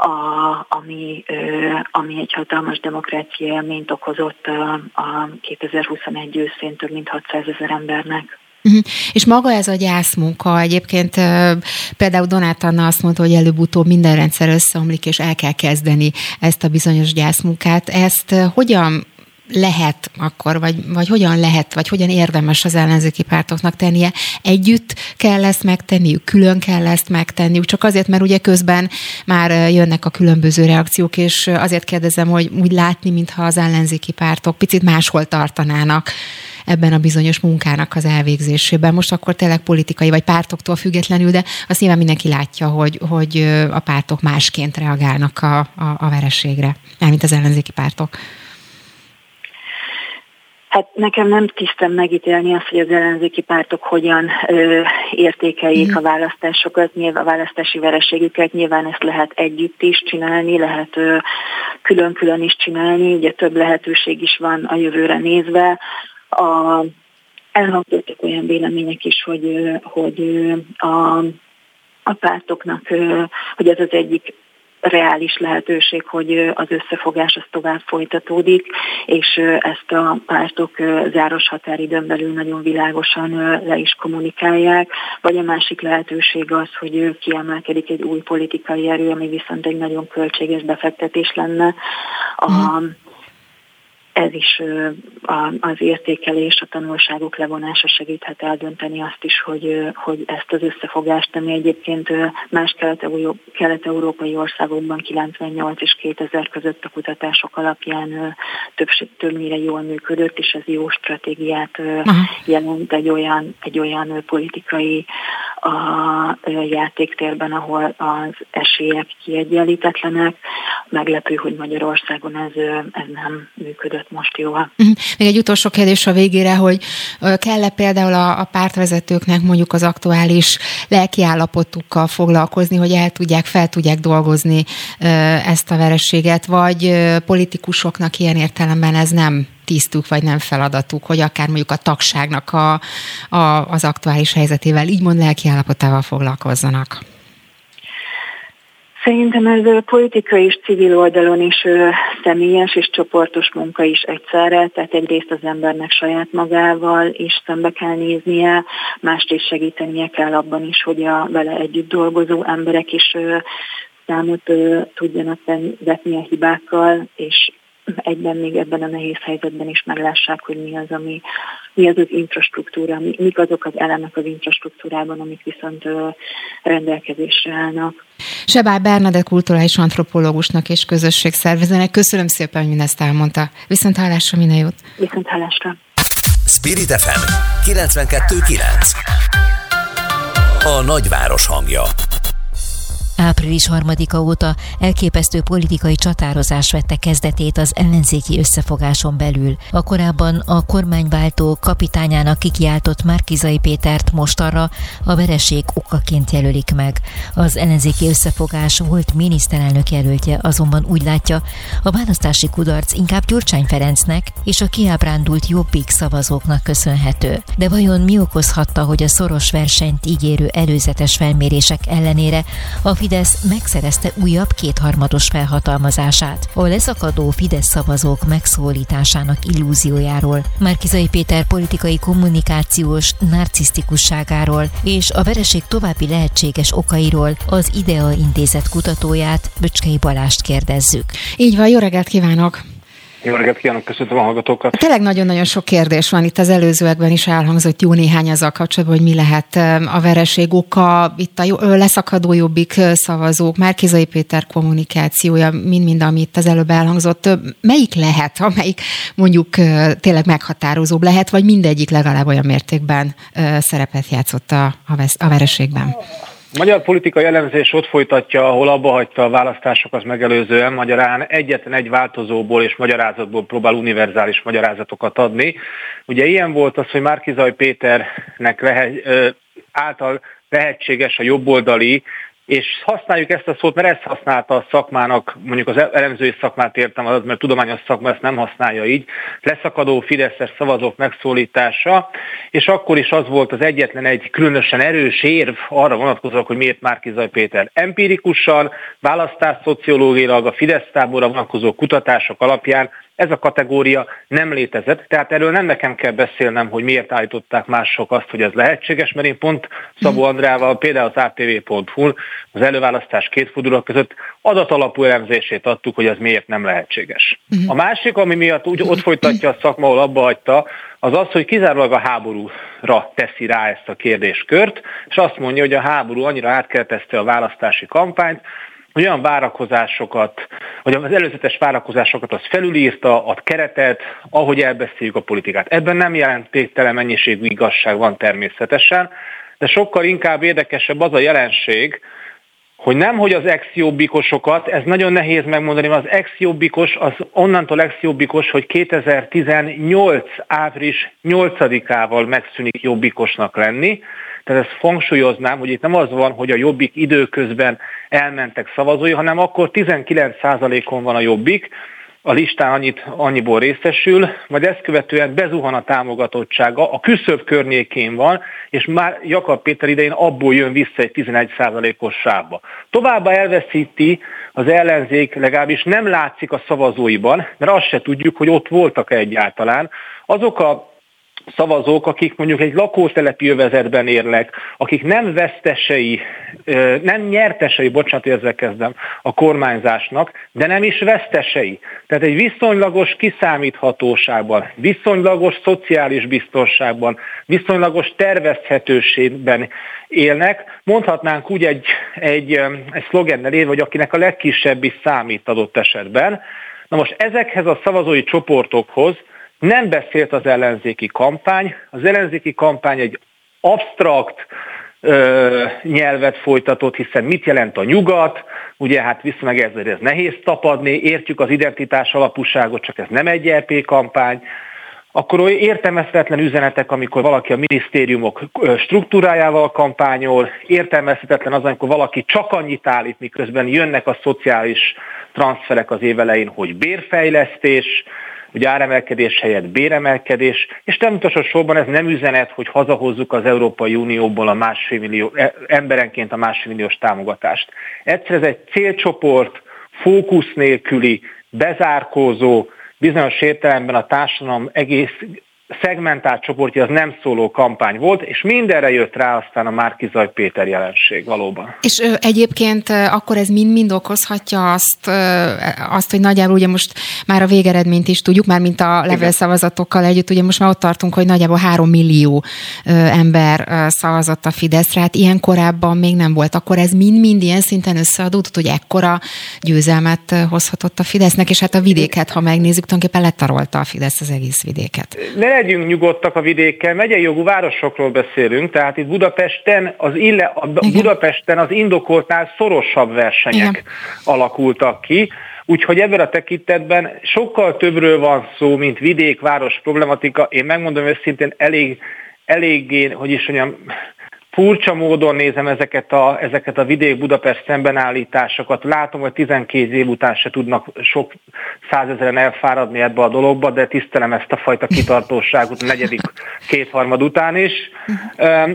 a, ami, ami egy hatalmas demokrácia élményt okozott a, a 2021 őszén több mint 600 ezer embernek. Uh-huh. És maga ez a gyászmunka, egyébként például Donát Anna azt mondta, hogy előbb-utóbb minden rendszer összeomlik, és el kell kezdeni ezt a bizonyos gyászmunkát. Ezt hogyan lehet akkor, vagy, vagy hogyan lehet, vagy hogyan érdemes az ellenzéki pártoknak tennie? Együtt kell ezt megtenniük, külön kell ezt megtenniük, csak azért, mert ugye közben már jönnek a különböző reakciók, és azért kérdezem, hogy úgy látni, mintha az ellenzéki pártok picit máshol tartanának ebben a bizonyos munkának az elvégzésében. Most akkor tényleg politikai vagy pártoktól függetlenül, de azt nyilván mindenki látja, hogy, hogy a pártok másként reagálnak a, a, a vereségre, mint az ellenzéki pártok. Hát nekem nem tisztem megítélni azt, hogy az ellenzéki pártok hogyan ö, értékeljék mm. a választásokat, nyilván a választási vereségüket, nyilván ezt lehet együtt is csinálni, lehet ö, külön-külön is csinálni, ugye több lehetőség is van a jövőre nézve. A, elhangzottak olyan vélemények is, hogy, hogy a, a pártoknak, hogy ez az egyik reális lehetőség, hogy az összefogás az tovább folytatódik, és ezt a pártok záros határidőn belül nagyon világosan le is kommunikálják, vagy a másik lehetőség az, hogy kiemelkedik egy új politikai erő, ami viszont egy nagyon költséges befektetés lenne. A, mhm ez is az értékelés, a tanulságok levonása segíthet eldönteni azt is, hogy, hogy ezt az összefogást, ami egyébként más kelet-európai országokban 98 és 2000 között a kutatások alapján több, többnyire jól működött, és ez jó stratégiát Aha. jelent egy olyan, egy olyan politikai a játéktérben, ahol az esélyek kiegyenlítetlenek. Meglepő, hogy Magyarországon ez, ez nem működött most jól. Mhm. Még egy utolsó kérdés a végére, hogy kell-e például a, a pártvezetőknek mondjuk az aktuális lelkiállapotukkal foglalkozni, hogy el tudják, fel tudják dolgozni ezt a verességet, vagy politikusoknak ilyen értelemben ez nem tisztuk, vagy nem feladatuk, hogy akár mondjuk a tagságnak a, a, az aktuális helyzetével, így mond lelkiállapotával foglalkozzanak? Szerintem ez politikai és civil oldalon is személyes és csoportos munka is egyszerre, tehát egyrészt az embernek saját magával is szembe kell néznie, mást is segítenie kell abban is, hogy a vele együtt dolgozó emberek is számot tudjanak vetni a hibákkal, és egyben még ebben a nehéz helyzetben is meglássák, hogy mi az, ami, mi az az infrastruktúra, mi, mik azok az elemek az infrastruktúrában, amik viszont rendelkezésre állnak. Sebár Bernadett kulturális antropológusnak és közösségszervezőnek köszönöm szépen, hogy mindezt elmondta. Viszont hálásra minden jót. Viszont hálásra. Spirit FM 92.9 A nagyváros hangja Április harmadika óta elképesztő politikai csatározás vette kezdetét az ellenzéki összefogáson belül. A korábban a kormányváltó kapitányának kikiáltott Márkizai Pétert most arra a vereség okaként jelölik meg. Az ellenzéki összefogás volt miniszterelnök jelöltje azonban úgy látja, a választási kudarc inkább Gyurcsány Ferencnek és a kiábrándult jobbik szavazóknak köszönhető. De vajon mi okozhatta, hogy a szoros versenyt ígérő előzetes felmérések ellenére a Fidesz megszerezte újabb kétharmados felhatalmazását. A leszakadó Fidesz szavazók megszólításának illúziójáról, Márkizai Péter politikai kommunikációs narcisztikusságáról és a vereség további lehetséges okairól az IDEA intézet kutatóját, Böcskei Balást kérdezzük. Így van, jó reggelt kívánok! Jó reggelt kívánok, köszöntöm a hallgatókat. Tényleg nagyon-nagyon sok kérdés van itt az előzőekben is elhangzott jó néhány azzal kapcsolatban, hogy mi lehet a vereség oka, itt a leszakadó jobbik szavazók, Márkizai Péter kommunikációja, mind-mind, amit az előbb elhangzott. Melyik lehet, amelyik mondjuk tényleg meghatározóbb lehet, vagy mindegyik legalább olyan mértékben szerepet játszott a, a vereségben? A magyar politikai elemzés ott folytatja, ahol abba hagyta a választásokat megelőzően, magyarán egyetlen egy változóból és magyarázatból próbál univerzális magyarázatokat adni. Ugye ilyen volt az, hogy Márkizaj Péternek lehet, által lehetséges a jobboldali és használjuk ezt a szót, mert ezt használta a szakmának, mondjuk az elemzői szakmát értem, az, mert tudományos szakma ezt nem használja így, leszakadó Fideszes szavazók megszólítása, és akkor is az volt az egyetlen egy különösen erős érv arra vonatkozóak, hogy miért Márkizaj Péter. Empirikusan, választásszociológiailag a Fidesz táborra vonatkozó kutatások alapján ez a kategória nem létezett, tehát erről nem nekem kell beszélnem, hogy miért állították mások azt, hogy ez lehetséges, mert én pont Szabó Andrával, például az ATV.hu az előválasztás két forduló között adatalapú elemzését adtuk, hogy ez miért nem lehetséges. Uh-huh. A másik, ami miatt úgy ott folytatja a szakma, ahol abba hagyta, az az, hogy kizárólag a háborúra teszi rá ezt a kérdéskört, és azt mondja, hogy a háború annyira átkeltezte a választási kampányt, olyan várakozásokat, hogy az előzetes várakozásokat az felülírta, ad keretet, ahogy elbeszéljük a politikát. Ebben nem jelentéktelen mennyiségű igazság van természetesen, de sokkal inkább érdekesebb az a jelenség, hogy nem, hogy az ex-jobbikosokat, ez nagyon nehéz megmondani, mert az ex-jobbikos az onnantól ex-jobbikos, hogy 2018 április 8-ával megszűnik jobbikosnak lenni. Tehát ezt hangsúlyoznám, hogy itt nem az van, hogy a jobbik időközben elmentek szavazói, hanem akkor 19%-on van a jobbik, a listán annyit, annyiból részesül, majd ezt követően bezuhan a támogatottsága, a küszöbb környékén van, és már Jakab Péter idején abból jön vissza egy 11%-os sávba. Továbbá elveszíti az ellenzék, legalábbis nem látszik a szavazóiban, mert azt se tudjuk, hogy ott voltak-e egyáltalán. Azok a szavazók, akik mondjuk egy lakótelepi övezetben érnek, akik nem vesztesei, nem nyertesei, bocsánat, érzek kezdem, a kormányzásnak, de nem is vesztesei. Tehát egy viszonylagos kiszámíthatóságban, viszonylagos szociális biztonságban, viszonylagos tervezhetőségben élnek. Mondhatnánk úgy egy, egy, egy szlogennel élve, hogy akinek a legkisebb is számít adott esetben. Na most ezekhez a szavazói csoportokhoz nem beszélt az ellenzéki kampány. Az ellenzéki kampány egy absztrakt ö, nyelvet folytatott, hiszen mit jelent a nyugat, ugye hát viszonylag ez, ez nehéz tapadni, értjük az identitás alapúságot, csak ez nem egy LP e kampány, akkor olyan értelmezhetetlen üzenetek, amikor valaki a minisztériumok struktúrájával kampányol, értelmezhetetlen az, amikor valaki csak annyit állít, miközben jönnek a szociális transferek az évelején, hogy bérfejlesztés, hogy áremelkedés helyett béremelkedés, és utolsó sorban ez nem üzenet, hogy hazahozzuk az Európai Unióból a másfél millió, e, emberenként a másfél milliós támogatást. Egyszer ez egy célcsoport, fókusz nélküli, bezárkózó, bizonyos értelemben a társadalom egész szegmentált csoportja az nem szóló kampány volt, és mindenre jött rá aztán a Márkizaj Péter jelenség valóban. És ö, egyébként akkor ez mind-mind okozhatja azt, ö, azt, hogy nagyjából ugye most már a végeredményt is tudjuk, már mint a levélszavazatokkal együtt, ugye most már ott tartunk, hogy nagyjából három millió ö, ember ö, szavazott a Fideszre, hát ilyen korábban még nem volt. Akkor ez mind-mind ilyen szinten összeadódott, hogy ekkora győzelmet hozhatott a Fidesznek, és hát a vidéket, ha megnézzük, tulajdonképpen letarolta a Fidesz az egész vidéket. Ne legyünk nyugodtak a vidékkel, megyei jogú városokról beszélünk, tehát itt Budapesten az, ille, a Budapesten az indokoltnál szorosabb versenyek Igen. alakultak ki, Úgyhogy ebben a tekintetben sokkal többről van szó, mint vidék-város problematika. Én megmondom őszintén, elég, eléggé, hogy is mondjam, furcsa módon nézem ezeket a, ezeket a vidék-Budapest szembenállításokat. Látom, hogy 12 év után se tudnak sok százezeren elfáradni ebbe a dologba, de tisztelem ezt a fajta kitartóságot a negyedik kétharmad után is.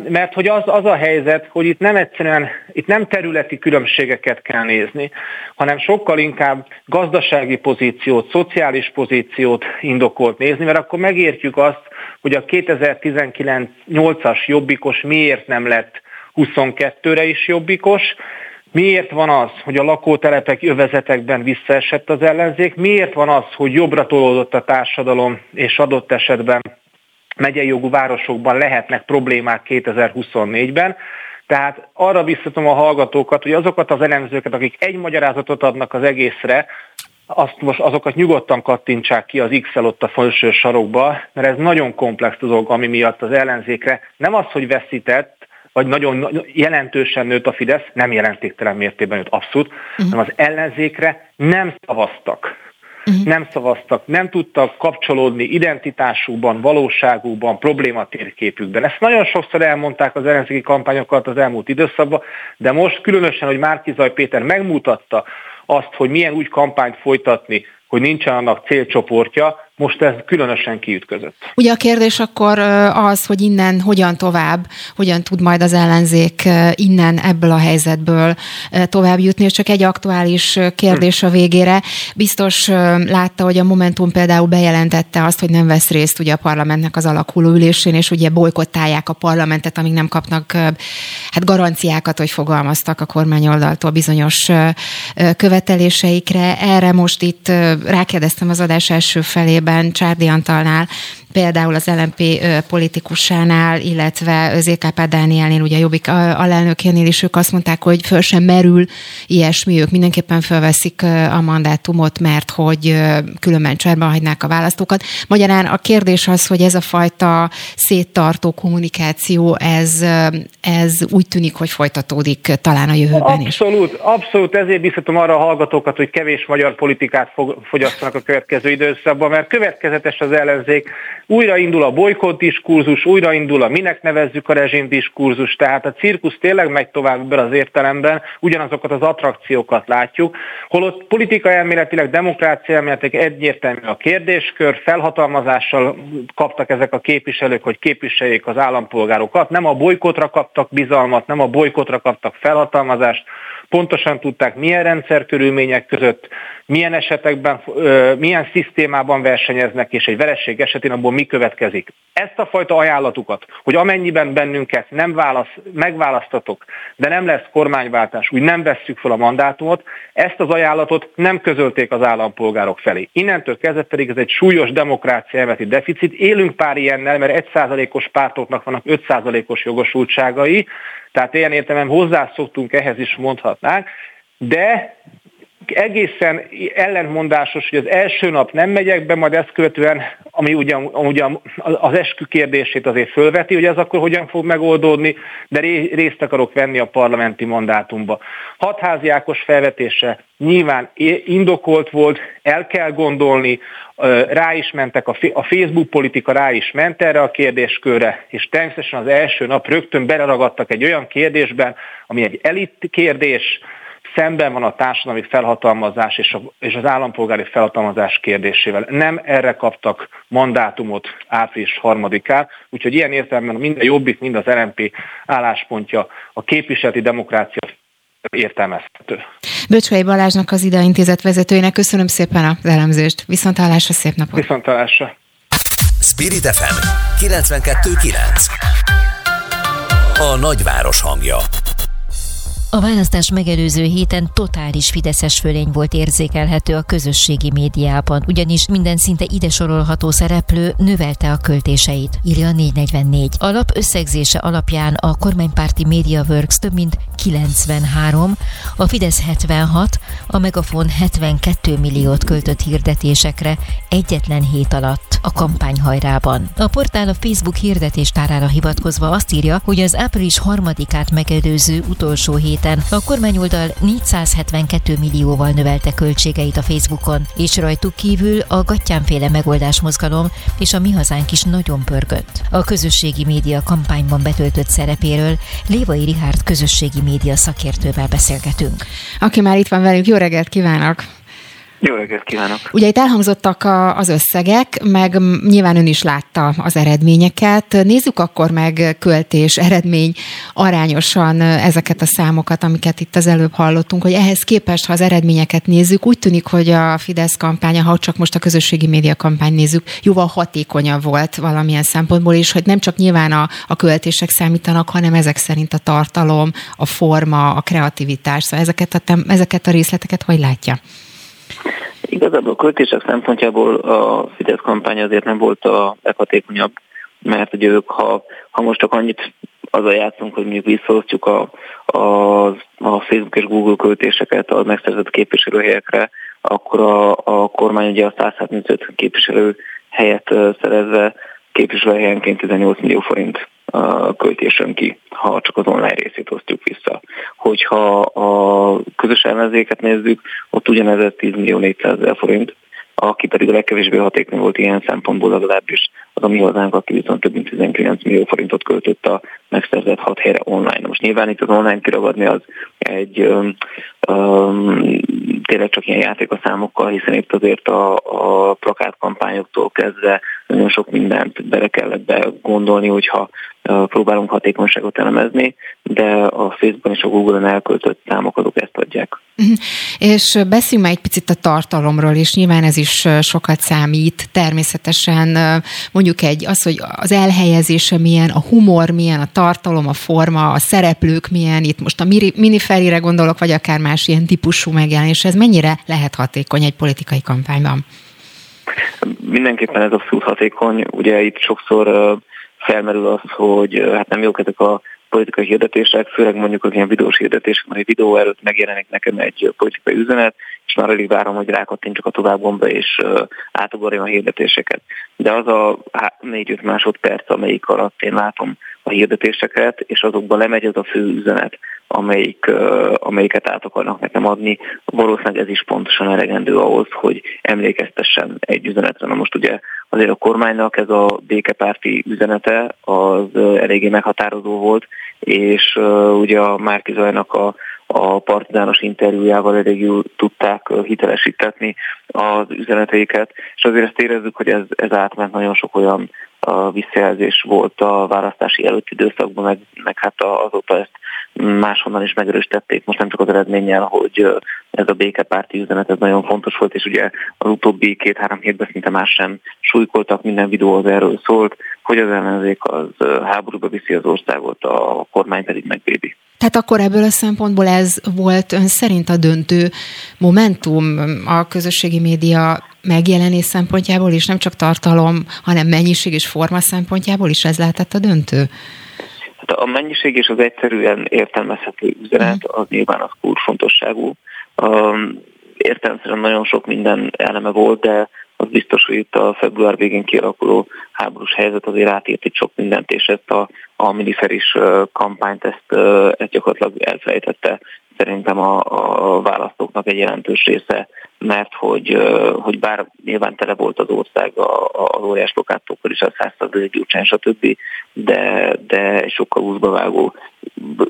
Mert hogy az, az a helyzet, hogy itt nem egyszerűen, itt nem területi különbségeket kell nézni, hanem sokkal inkább gazdasági pozíciót, szociális pozíciót indokolt nézni, mert akkor megértjük azt, hogy a 2019-8-as jobbikos miért nem lett 22-re is jobbikos, Miért van az, hogy a lakótelepek övezetekben visszaesett az ellenzék? Miért van az, hogy jobbra tolódott a társadalom, és adott esetben megyei jogú városokban lehetnek problémák 2024-ben? Tehát arra biztatom a hallgatókat, hogy azokat az elemzőket, akik egy magyarázatot adnak az egészre, azt most azokat nyugodtan kattintsák ki az x ott a felső sarokba, mert ez nagyon komplex dolog, ami miatt az ellenzékre nem az, hogy veszített, vagy nagyon jelentősen nőtt a Fidesz, nem jelentéktelen mértékben nőtt abszolút, uh-huh. hanem az ellenzékre nem szavaztak. Uh-huh. Nem szavaztak, nem tudtak kapcsolódni identitásukban, valóságukban, problématérképükben. Ezt nagyon sokszor elmondták az ellenzéki kampányokat az elmúlt időszakban, de most különösen, hogy Márkizaj Péter megmutatta, azt, hogy milyen úgy kampányt folytatni, hogy nincsen annak célcsoportja, most ez különösen kiütközött. Ugye a kérdés akkor az, hogy innen hogyan tovább, hogyan tud majd az ellenzék innen ebből a helyzetből tovább jutni, és csak egy aktuális kérdés a végére. Biztos látta, hogy a Momentum például bejelentette azt, hogy nem vesz részt ugye a parlamentnek az alakuló ülésén, és ugye bolykottálják a parlamentet, amíg nem kapnak hát garanciákat, hogy fogalmaztak a kormányoldaltól bizonyos követeléseikre. Erre most itt rákérdeztem az adás első felében Csárdi Antalnál, például az LMP politikusánál, illetve ZKP Dánielnél, ugye Jobbik alelnökénél is ők azt mondták, hogy föl sem merül ilyesmi, ők mindenképpen felveszik a mandátumot, mert hogy különben cserben hagynák a választókat. Magyarán a kérdés az, hogy ez a fajta széttartó kommunikáció, ez, ez úgy tűnik, hogy folytatódik talán a jövőben is. Abszolút, abszolút, ezért biztatom arra a hallgatókat, hogy kevés magyar politikát fogyasztanak a következő időszakban, mert következetes az ellenzék, újraindul a bolykott diskurzus, újraindul a minek nevezzük a rezsim diskurzus, tehát a cirkusz tényleg megy tovább ebben az értelemben, ugyanazokat az attrakciókat látjuk, holott politika elméletileg, demokrácia elméletileg egyértelmű a kérdéskör, felhatalmazással kaptak ezek a képviselők, hogy képviseljék az állampolgárokat, nem a bolykotra kaptak bizalmat, nem a bolykotra kaptak felhatalmazást, pontosan tudták, milyen rendszerkörülmények között, milyen esetekben, milyen szisztémában versenyeznek, és egy vereség esetén abból mi következik. Ezt a fajta ajánlatukat, hogy amennyiben bennünket nem válasz, megválasztatok, de nem lesz kormányváltás, úgy nem vesszük fel a mandátumot, ezt az ajánlatot nem közölték az állampolgárok felé. Innentől kezdve pedig ez egy súlyos demokrácia elmeti deficit. Élünk pár ilyennel, mert egy százalékos pártoknak vannak 5 százalékos jogosultságai, tehát ilyen értelemben hozzászoktunk, ehhez is mondhatnánk, de egészen ellentmondásos, hogy az első nap nem megyek be, majd ezt követően, ami ugye, ugye az eskü kérdését azért fölveti, hogy ez akkor hogyan fog megoldódni, de részt akarok venni a parlamenti mandátumba. Hatházi Ákos felvetése nyilván indokolt volt, el kell gondolni, rá is mentek, a Facebook politika rá is ment erre a kérdéskörre, és természetesen az első nap rögtön beleragadtak egy olyan kérdésben, ami egy elit kérdés, szemben van a társadalmi felhatalmazás és, a, és az állampolgári felhatalmazás kérdésével. Nem erre kaptak mandátumot április harmadikán, úgyhogy ilyen értelemben mind a Jobbik, mind az LNP álláspontja a képviseleti demokrácia értelmezhető. Böcskai Balázsnak az IDA intézet vezetőjének köszönöm szépen az elemzést. Viszontalásra, szép napot! Viszontalásra! Spirit FM 92.9 A nagyváros hangja a választás megelőző héten totális fideszes fölény volt érzékelhető a közösségi médiában, ugyanis minden szinte ide sorolható szereplő növelte a költéseit, írja a 444. A összegzése alapján a kormánypárti MediaWorks több mint 93, a Fidesz 76, a Megafon 72 milliót költött hirdetésekre egyetlen hét alatt a kampányhajrában. A portál a Facebook hirdetéstárára hivatkozva azt írja, hogy az április harmadikát megelőző utolsó hét héten a kormányoldal 472 millióval növelte költségeit a Facebookon, és rajtuk kívül a Gattyánféle megoldás mozgalom és a Mi Hazánk is nagyon pörgött. A közösségi média kampányban betöltött szerepéről Lévai Rihárd közösségi média szakértővel beszélgetünk. Aki már itt van velünk, jó reggelt kívánok! Jó reggelt kívánok! Ugye itt elhangzottak a, az összegek, meg nyilván ön is látta az eredményeket. Nézzük akkor meg költés, eredmény arányosan ezeket a számokat, amiket itt az előbb hallottunk, hogy ehhez képest, ha az eredményeket nézzük, úgy tűnik, hogy a Fidesz kampánya, ha csak most a közösségi média kampány nézzük, jóval hatékonyabb volt valamilyen szempontból, és hogy nem csak nyilván a, a költések számítanak, hanem ezek szerint a tartalom, a forma, a kreativitás. Szóval ezeket a, ezeket a részleteket hogy látja? Igazából a költések szempontjából a Fidesz kampány azért nem volt a leghatékonyabb, mert hogy ők, ha, ha most csak annyit azzal játszunk, hogy mondjuk visszaosztjuk a, a, a Facebook és Google költéseket a megszerzett képviselőhelyekre, akkor a, a kormány ugye a 175 képviselő helyet szerezve képviselőhelyenként 18 millió forint költésen ki, ha csak az online részét osztjuk vissza. Hogyha a közös ellenzéket nézzük, ott ugyanez 10 millió 400 ezer forint, aki pedig a legkevésbé hatékony volt ilyen szempontból legalábbis, az a mi hazánk, aki viszont több mint 19 millió forintot költött a megszerzett hat helyre online. Most nyilván itt az online kiragadni az egy um, um, tényleg csak ilyen játék a számokkal, hiszen itt azért a, a plakátkampányoktól kezdve nagyon sok mindent bele kellett be gondolni, hogyha próbálunk hatékonyságot elemezni, de a Facebookon és a Google-on elköltött számok azok ezt adják. Mhm. És beszéljünk már egy picit a tartalomról, és nyilván ez is sokat számít. Természetesen mondjuk egy, az, hogy az elhelyezése milyen, a humor milyen, a tartalom, a forma, a szereplők milyen, itt most a miniferire gondolok, vagy akár más ilyen típusú megjelenés, ez mennyire lehet hatékony egy politikai kampányban? Mindenképpen ez abszolút hatékony. Ugye itt sokszor felmerül az, hogy hát nem jók ezek a politikai hirdetések, főleg mondjuk az ilyen videós hirdetések, mert egy videó előtt megjelenik nekem egy politikai üzenet, és már alig várom, hogy rákattintsak a továbbgomba, és átugorjam a hirdetéseket. De az a 4-5 másodperc, amelyik alatt én látom a hirdetéseket, és azokban lemegy az a fő üzenet, amelyik, amelyiket át akarnak nekem adni, valószínűleg ez is pontosan elegendő ahhoz, hogy emlékeztessen egy üzenetre. Na most ugye azért a kormánynak ez a békepárti üzenete az eléggé meghatározó volt, és ugye a Márki Zajnak a a partizános interjújával elég tudták hitelesítetni az üzeneteiket, és azért ezt érezzük, hogy ez, ez átment nagyon sok olyan visszajelzés volt a választási előtti időszakban, meg, meg hát azóta ezt máshonnan is megerősítették, most nem csak az eredménnyel, hogy ez a békepárti üzenet ez nagyon fontos volt, és ugye az utóbbi két-három hétben szinte más sem súlykoltak, minden videó az erről szólt, hogy az ellenzék az háborúba viszi az országot, a kormány pedig megvédi. Tehát akkor ebből a szempontból ez volt ön szerint a döntő momentum a közösségi média megjelenés szempontjából, és nem csak tartalom, hanem mennyiség és forma szempontjából is ez lehetett a döntő? Hát a mennyiség és az egyszerűen értelmezhető üzenet az nyilván az kulcsfontosságú. Um, értelemszerűen nagyon sok minden eleme volt, de az biztos, hogy itt a február végén kialakuló háborús helyzet azért átért itt sok mindent, és ezt a, a miniferis kampányt ezt, ezt gyakorlatilag elfelejtette szerintem a, a választóknak egy jelentős része, mert hogy, hogy bár nyilván tele volt az ország az óriás lokátókkal is, a százszerződik gyurcsány, stb., de, de sokkal húzba vágó,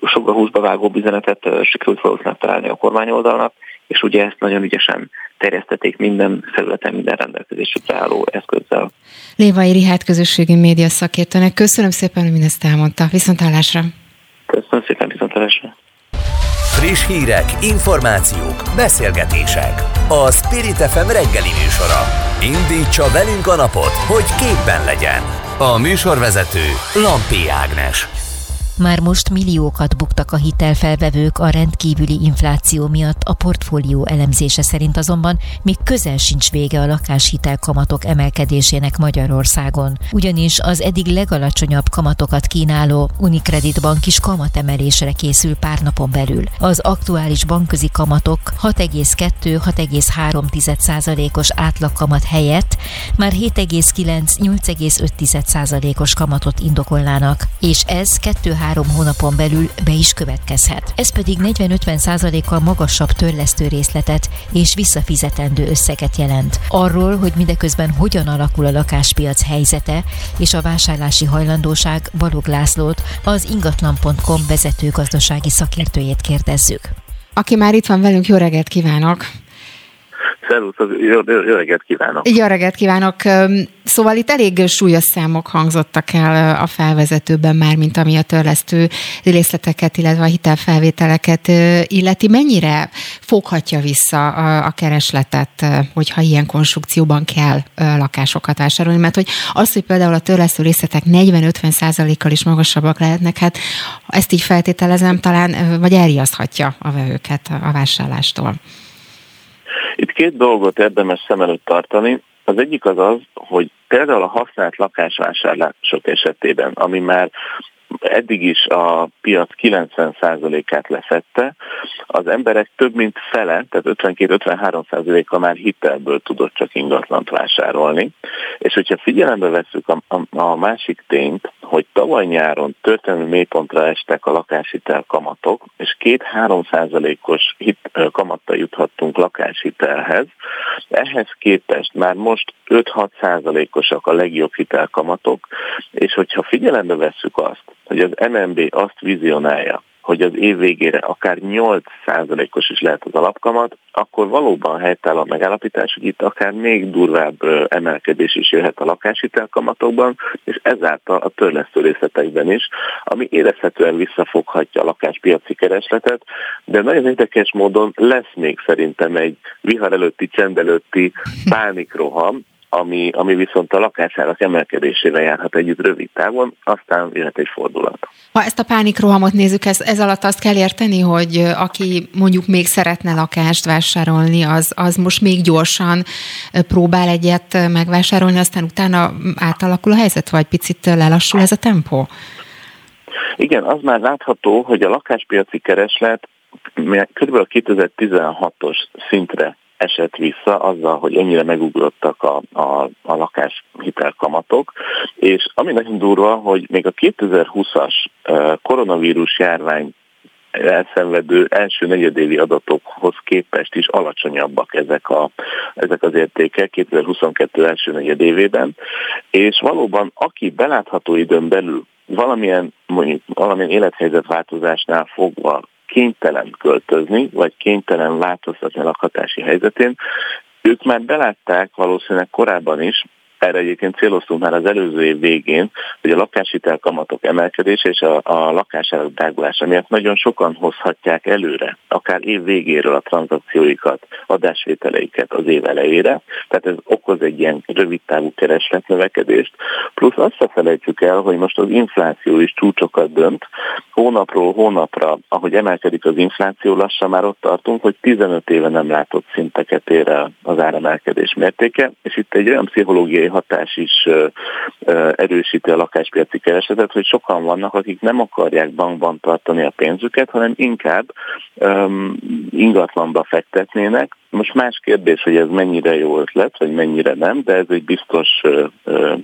sokkal húzba vágó üzenetet sikerült valószínűleg találni a kormányoldalnak, és ugye ezt nagyon ügyesen terjesztették minden felületen, minden rendelkezésükre álló eszközzel. Lévai Rihát közösségi média szakértőnek köszönöm szépen, hogy mindezt elmondta. Viszontlátásra! Köszönöm szépen, viszontlátásra! Friss hírek, információk, beszélgetések. A Spirit FM reggeli műsora. Indítsa velünk a napot, hogy képben legyen. A műsorvezető Lampi Ágnes. Már most milliókat buktak a hitelfelvevők a rendkívüli infláció miatt, a portfólió elemzése szerint azonban még közel sincs vége a lakáshitel kamatok emelkedésének Magyarországon. Ugyanis az eddig legalacsonyabb kamatokat kínáló Unicredit bank is kamatemelésre készül pár napon belül. Az aktuális bankközi kamatok 6,2-6,3%-os átlagkamat helyett már 7,9-8,5%-os kamatot indokolnának, és ez 2 három hónapon belül be is következhet. Ez pedig 40-50 százalékkal magasabb törlesztő részletet és visszafizetendő összeget jelent. Arról, hogy mindeközben hogyan alakul a lakáspiac helyzete és a vásárlási hajlandóság Balog Lászlót, az ingatlan.com vezető gazdasági szakértőjét kérdezzük. Aki már itt van velünk, jó reggelt kívánok! Szervusz, jó, jó, jó reggelt kívánok! Jó reggelt kívánok! Szóval itt elég súlyos számok hangzottak el a felvezetőben már, mint ami a törlesztő részleteket, illetve a hitelfelvételeket illeti. Mennyire foghatja vissza a, a keresletet, hogyha ilyen konstrukcióban kell lakásokat vásárolni? Mert hogy az, hogy például a törlesztő részletek 40-50 százalékkal is magasabbak lehetnek, hát ezt így feltételezem talán, vagy elriaszthatja a vevőket a vásárlástól. Itt két dolgot érdemes szem előtt tartani. Az egyik az az, hogy például a használt lakásvásárlások esetében, ami már eddig is a piac 90%-át lefette, az emberek több mint fele, tehát 52-53%-a már hitelből tudott csak ingatlant vásárolni, és hogyha figyelembe veszük a, a, a másik tényt, hogy tavaly nyáron történelmi mélypontra estek a lakáshitel kamatok, és 2-3 os hit, kamattal juthattunk lakáshitelhez, ehhez képest már most 5-6 százalékosak a legjobb hitelkamatok, és hogyha figyelembe vesszük azt, hogy az MNB azt vizionálja, hogy az év végére akár 8%-os is lehet az alapkamat, akkor valóban helytáll a megállapítás, hogy itt akár még durvább emelkedés is jöhet a lakáshitelkamatokban, és ezáltal a törlesztő részletekben is, ami érezhetően visszafoghatja a lakáspiaci keresletet, de nagyon érdekes módon lesz még szerintem egy vihar előtti, csend előtti pánikroham, ami, ami viszont a lakásárak emelkedésével járhat együtt rövid távon, aztán jöhet egy fordulat. Ha ezt a pánikrohamot nézzük, ez, ez alatt azt kell érteni, hogy aki mondjuk még szeretne lakást vásárolni, az, az most még gyorsan próbál egyet megvásárolni, aztán utána átalakul a helyzet, vagy picit lelassul ez a tempó? Igen, az már látható, hogy a lakáspiaci kereslet kb. a 2016-os szintre esett vissza azzal, hogy ennyire megugrottak a, a, a lakáshitelkamatok, és ami nagyon durva, hogy még a 2020-as koronavírus járvány elszenvedő első negyedévi adatokhoz képest is alacsonyabbak ezek, a, ezek az értékek 2022 első negyedévében, és valóban aki belátható időn belül valamilyen, mondjuk, valamilyen élethelyzetváltozásnál fogva kénytelen költözni, vagy kénytelen változtatni a lakhatási helyzetén, ők már belátták valószínűleg korábban is, erre egyébként céloztunk már az előző év végén, hogy a lakáshitel kamatok emelkedése és a, a lakásárak drágulása miatt nagyon sokan hozhatják előre, akár év végéről a tranzakcióikat, adásvételeiket az év elejére, tehát ez okoz egy ilyen rövid távú keresletnövekedést, plusz azt se felejtsük el, hogy most az infláció is csúcsokat dönt, hónapról hónapra, ahogy emelkedik az infláció, lassan már ott tartunk, hogy 15 éve nem látott szinteket ér el az áremelkedés mértéke, és itt egy olyan pszichológiai hatás is erősíti a lakáspiaci keresletet, hogy sokan vannak, akik nem akarják bankban tartani a pénzüket, hanem inkább ingatlanba fektetnének. Most más kérdés, hogy ez mennyire jó ötlet, vagy mennyire nem, de ez egy biztos uh,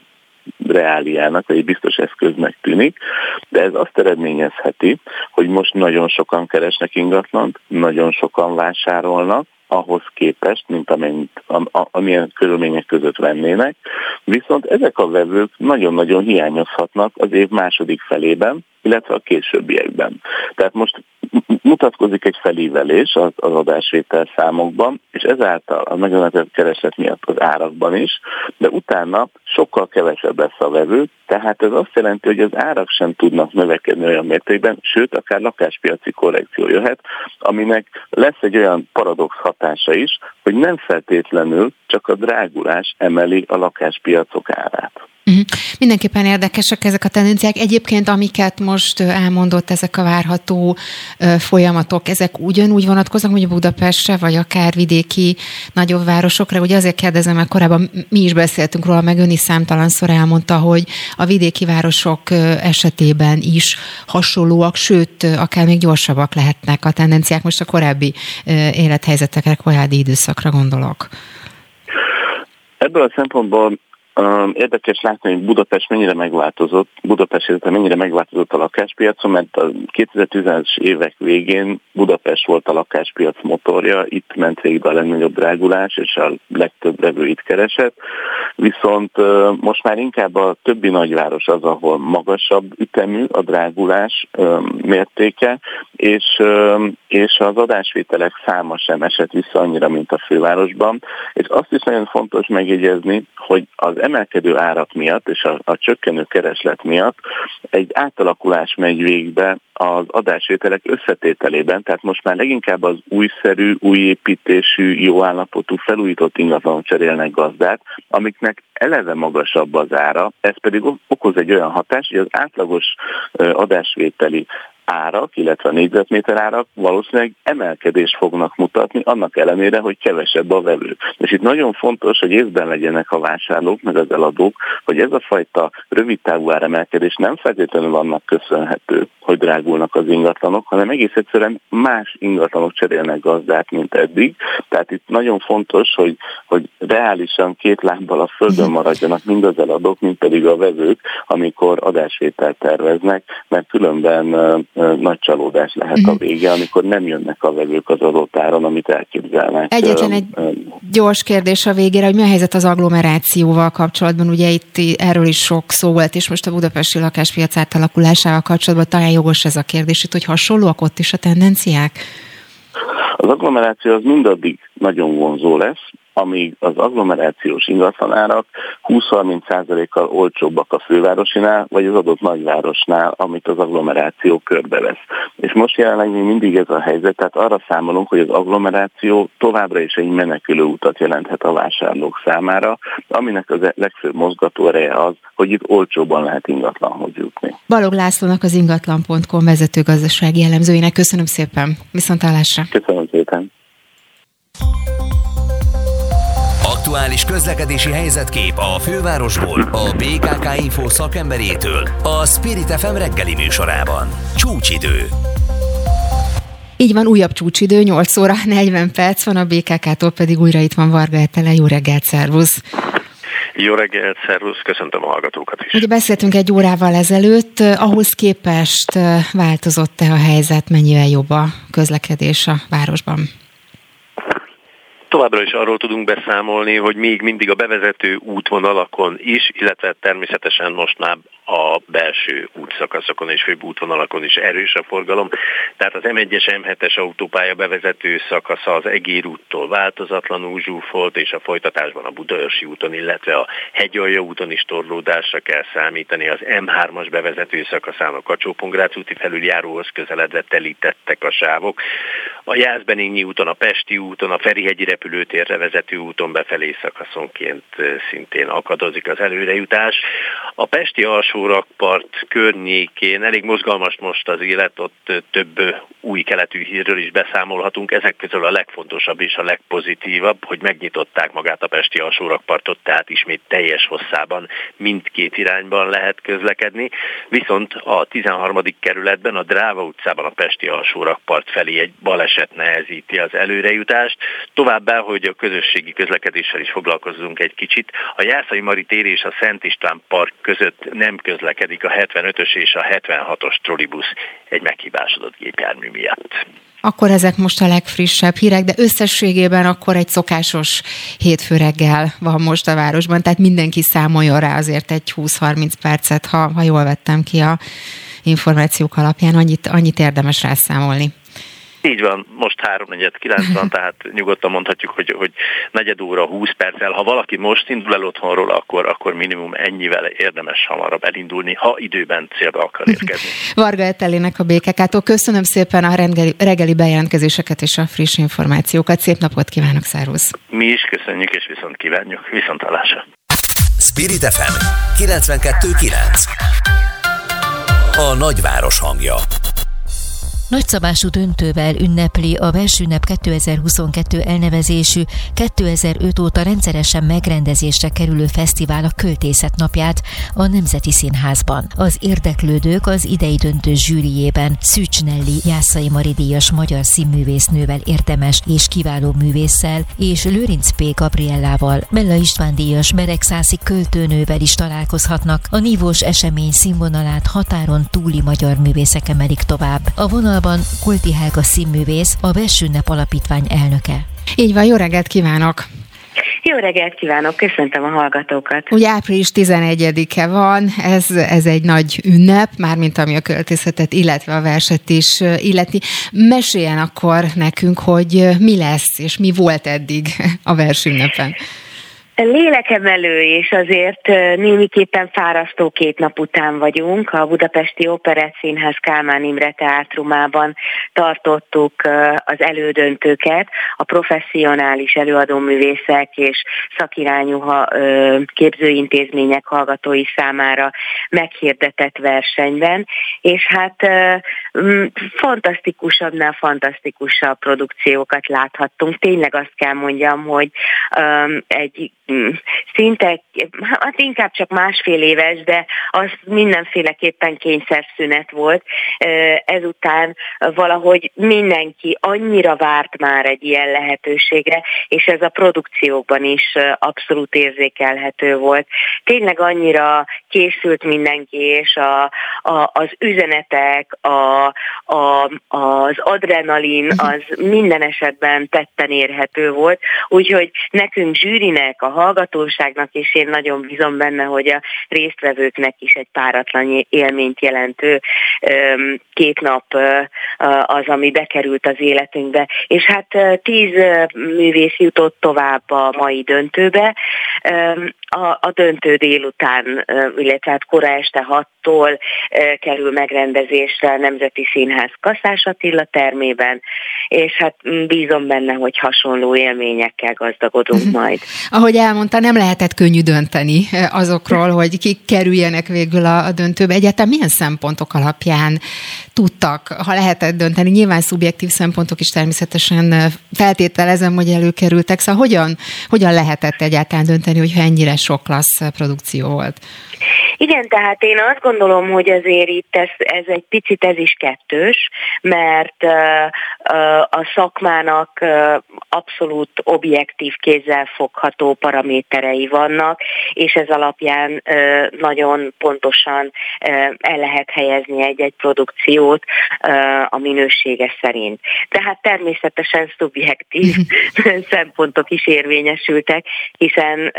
reáliának, egy biztos eszköznek tűnik, de ez azt eredményezheti, hogy most nagyon sokan keresnek ingatlant, nagyon sokan vásárolnak, ahhoz képest, mint am, amilyen körülmények között vennének, viszont ezek a vevők nagyon-nagyon hiányozhatnak az év második felében, illetve a későbbiekben. Tehát most mutatkozik egy felívelés az, az adásvétel számokban, és ezáltal a megemelkedett kereslet miatt az árakban is, de utána sokkal kevesebb lesz a vevő, tehát ez azt jelenti, hogy az árak sem tudnak növekedni olyan mértékben, sőt, akár lakáspiaci korrekció jöhet, aminek lesz egy olyan paradox hatása is, hogy nem feltétlenül csak a drágulás emeli a lakáspiacok árát. Uh-huh. Mindenképpen érdekesek ezek a tendenciák. Egyébként, amiket most elmondott, ezek a várható folyamatok, ezek ugyanúgy vonatkoznak, hogy Budapestre, vagy akár vidéki nagyobb városokra. Ugye azért kérdezem, mert korábban mi is beszéltünk róla, meg ön is számtalanszor elmondta, hogy a vidéki városok esetében is hasonlóak, sőt, akár még gyorsabbak lehetnek a tendenciák. Most a korábbi élethelyzetekre, korábbi időszakra gondolok. Ebből a szempontból Érdekes látni, hogy Budapest mennyire megváltozott, Budapest mennyire megváltozott a lakáspiacon, mert a 2010-es évek végén Budapest volt a lakáspiac motorja, itt ment végig a legnagyobb drágulás, és a legtöbb vevő itt keresett. Viszont most már inkább a többi nagyváros az, ahol magasabb ütemű a drágulás mértéke, és, és az adásvételek száma sem esett vissza annyira, mint a fővárosban. És azt is nagyon fontos megjegyezni, hogy az emelkedő árak miatt és a, a csökkenő kereslet miatt egy átalakulás megy végbe az adásvételek összetételében, tehát most már leginkább az újszerű, új építésű, jó állapotú, felújított ingatlanok cserélnek gazdát, amiknek eleve magasabb az ára, ez pedig okoz egy olyan hatást, hogy az átlagos adásvételi árak, illetve a négyzetméter árak valószínűleg emelkedést fognak mutatni, annak ellenére, hogy kevesebb a vevő. És itt nagyon fontos, hogy észben legyenek a vásárlók, meg az eladók, hogy ez a fajta rövid távú áremelkedés nem feltétlenül annak köszönhető, hogy drágulnak az ingatlanok, hanem egész egyszerűen más ingatlanok cserélnek gazdát, mint eddig. Tehát itt nagyon fontos, hogy, hogy reálisan két lábbal a földön mhm. maradjanak mind az eladók, mind pedig a vevők, amikor adásvételt terveznek, mert különben nagy csalódás lehet a mhm. vége, amikor nem jönnek a vevők az adott áron, amit elképzelnek. Egyetlen egy gyors kérdés a végére, hogy mi a helyzet az agglomerációval kapcsolatban? Ugye itt erről is sok szó volt, és most a budapesti lakáspiac átalakulásával kapcsolatban talán jogos ez a kérdés itt, hogy hasonlóak ott is a tendenciák? Az agglomeráció az mindaddig nagyon vonzó lesz, amíg az agglomerációs ingatlanárak 20-30%-kal olcsóbbak a fővárosinál, vagy az adott nagyvárosnál, amit az agglomeráció körbevesz. És most jelenleg még mindig ez a helyzet, tehát arra számolunk, hogy az agglomeráció továbbra is egy menekülő utat jelenthet a vásárlók számára, aminek az legfőbb mozgató ereje az, hogy itt olcsóban lehet ingatlanhoz jutni. Balog Lászlónak az ingatlan.com vezető gazdasági elemzőjének köszönöm szépen. Viszontlátásra. Köszönöm szépen. Aktuális közlekedési helyzetkép a fővárosból, a BKK Info szakemberétől, a Spirit FM reggeli műsorában. Csúcsidő. Így van, újabb csúcsidő, 8 óra 40 perc van, a BKK-tól pedig újra itt van Varga Etele. Jó reggelt, szervusz! Jó reggelt, szervusz, köszöntöm a hallgatókat is. Ugye beszéltünk egy órával ezelőtt, ahhoz képest változott-e a helyzet, mennyivel jobb a közlekedés a városban? Továbbra is arról tudunk beszámolni, hogy még mindig a bevezető útvonalakon is, illetve természetesen most már a belső útszakaszokon és főbb útvonalakon is erős a forgalom. Tehát az M1-es M7-es autópálya bevezető szakasza az Egér úttól változatlanul zsúfolt, és a folytatásban a Budaörsi úton, illetve a Hegyalja úton is torlódásra kell számítani. Az M3-as bevezető szakaszán a kacsó úti felüljáróhoz közeledve telítettek a sávok. A Jászbenényi úton, a Pesti úton, a Ferihegyi repülőtérre vezető úton befelé szakaszonként szintén akadozik az előrejutás. A Pesti alsó rakpart környékén elég mozgalmas most az élet, ott több új keletű hírről is beszámolhatunk. Ezek közül a legfontosabb és a legpozitívabb, hogy megnyitották magát a Pesti alsórakpartot, tehát ismét teljes hosszában mindkét irányban lehet közlekedni. Viszont a 13. kerületben, a Dráva utcában a Pesti alsórakpart felé egy baleset nehezíti az előrejutást. Továbbá, hogy a közösségi közlekedéssel is foglalkozzunk egy kicsit. A Jászai Mari tér és a Szent István Park között nem közlekedik a 75-ös és a 76-os trollibusz egy meghibásodott gépjármű miatt. Akkor ezek most a legfrissebb hírek, de összességében akkor egy szokásos hétfő reggel van most a városban, tehát mindenki számoljon rá azért egy 20-30 percet, ha, ha jól vettem ki a információk alapján, annyit, annyit érdemes rászámolni. Így van, most 3.49 van, tehát nyugodtan mondhatjuk, hogy, hogy negyed óra, 20 perccel. Ha valaki most indul el otthonról, akkor, akkor minimum ennyivel érdemes hamarabb elindulni, ha időben célba akar érkezni. Varga Etelének a BKK-tól köszönöm szépen a reggeli, reggeli bejelentkezéseket és a friss információkat. Szép napot kívánok, szervusz! Mi is köszönjük és viszont kívánjuk. Viszont hallásra. Spirit FM 92.9 A nagyváros hangja Nagyszabású döntővel ünnepli a Versünnep 2022 elnevezésű 2005 óta rendszeresen megrendezésre kerülő fesztivál a Költészet napját a Nemzeti Színházban. Az érdeklődők az idei döntő zsűriében Szűcs Jászai Maridíjas magyar színművésznővel érdemes és kiváló művésszel és Lőrinc P. Gabriellával, Bella István díjas Beregszászi költőnővel is találkozhatnak. A nívós esemény színvonalát határon túli magyar művészek emelik tovább. A vonal vonalban Kulti Helga színművész, a Vessünnep Alapítvány elnöke. Így van, jó reggelt kívánok! Jó reggelt kívánok, köszöntöm a hallgatókat. Ugye április 11-e van, ez, ez egy nagy ünnep, mármint ami a költészetet, illetve a verset is illeti. Meséljen akkor nekünk, hogy mi lesz, és mi volt eddig a versünnepen lélekemelő, és azért némiképpen fárasztó két nap után vagyunk. A Budapesti Operett Színház Kálmán Imre Teátrumában tartottuk az elődöntőket, a professzionális előadóművészek és szakirányú képzőintézmények hallgatói számára meghirdetett versenyben, és hát fantasztikusabbnál fantasztikusabb produkciókat láthattunk. Tényleg azt kell mondjam, hogy egy szinte, hát inkább csak másfél éves, de az mindenféleképpen kényszerszünet volt. Ezután valahogy mindenki annyira várt már egy ilyen lehetőségre, és ez a produkciókban is abszolút érzékelhető volt. Tényleg annyira készült mindenki, és a, a, az üzenetek, a, a, az adrenalin, az minden esetben tetten érhető volt, úgyhogy nekünk zsűrinek, a hallgatóságnak, és én nagyon bízom benne, hogy a résztvevőknek is egy páratlan élményt jelentő két nap az, ami bekerült az életünkbe. És hát tíz művész jutott tovább a mai döntőbe. A, a döntő délután, illetve hát kora este hattól kerül megrendezésre a Nemzeti Színház Kaszás Attila termében, és hát bízom benne, hogy hasonló élményekkel gazdagodunk mhm. majd. Ahogy elmondta, nem lehetett könnyű dönteni azokról, hogy kik kerüljenek végül a, döntőbe. Egyáltalán milyen szempontok alapján tudtak, ha lehetett dönteni? Nyilván szubjektív szempontok is természetesen feltételezem, hogy előkerültek. Szóval hogyan, hogyan lehetett egyáltalán dönteni, hogyha ennyire sok klassz produkció volt? Igen, tehát én azt gondolom, hogy azért itt ez, ez egy picit ez is kettős, mert a szakmának abszolút objektív kézzel fogható paraméterei vannak, és ez alapján nagyon pontosan el lehet helyezni egy-egy produkciót a minősége szerint. Tehát természetesen szubjektív szempontok is érvényesültek, hiszen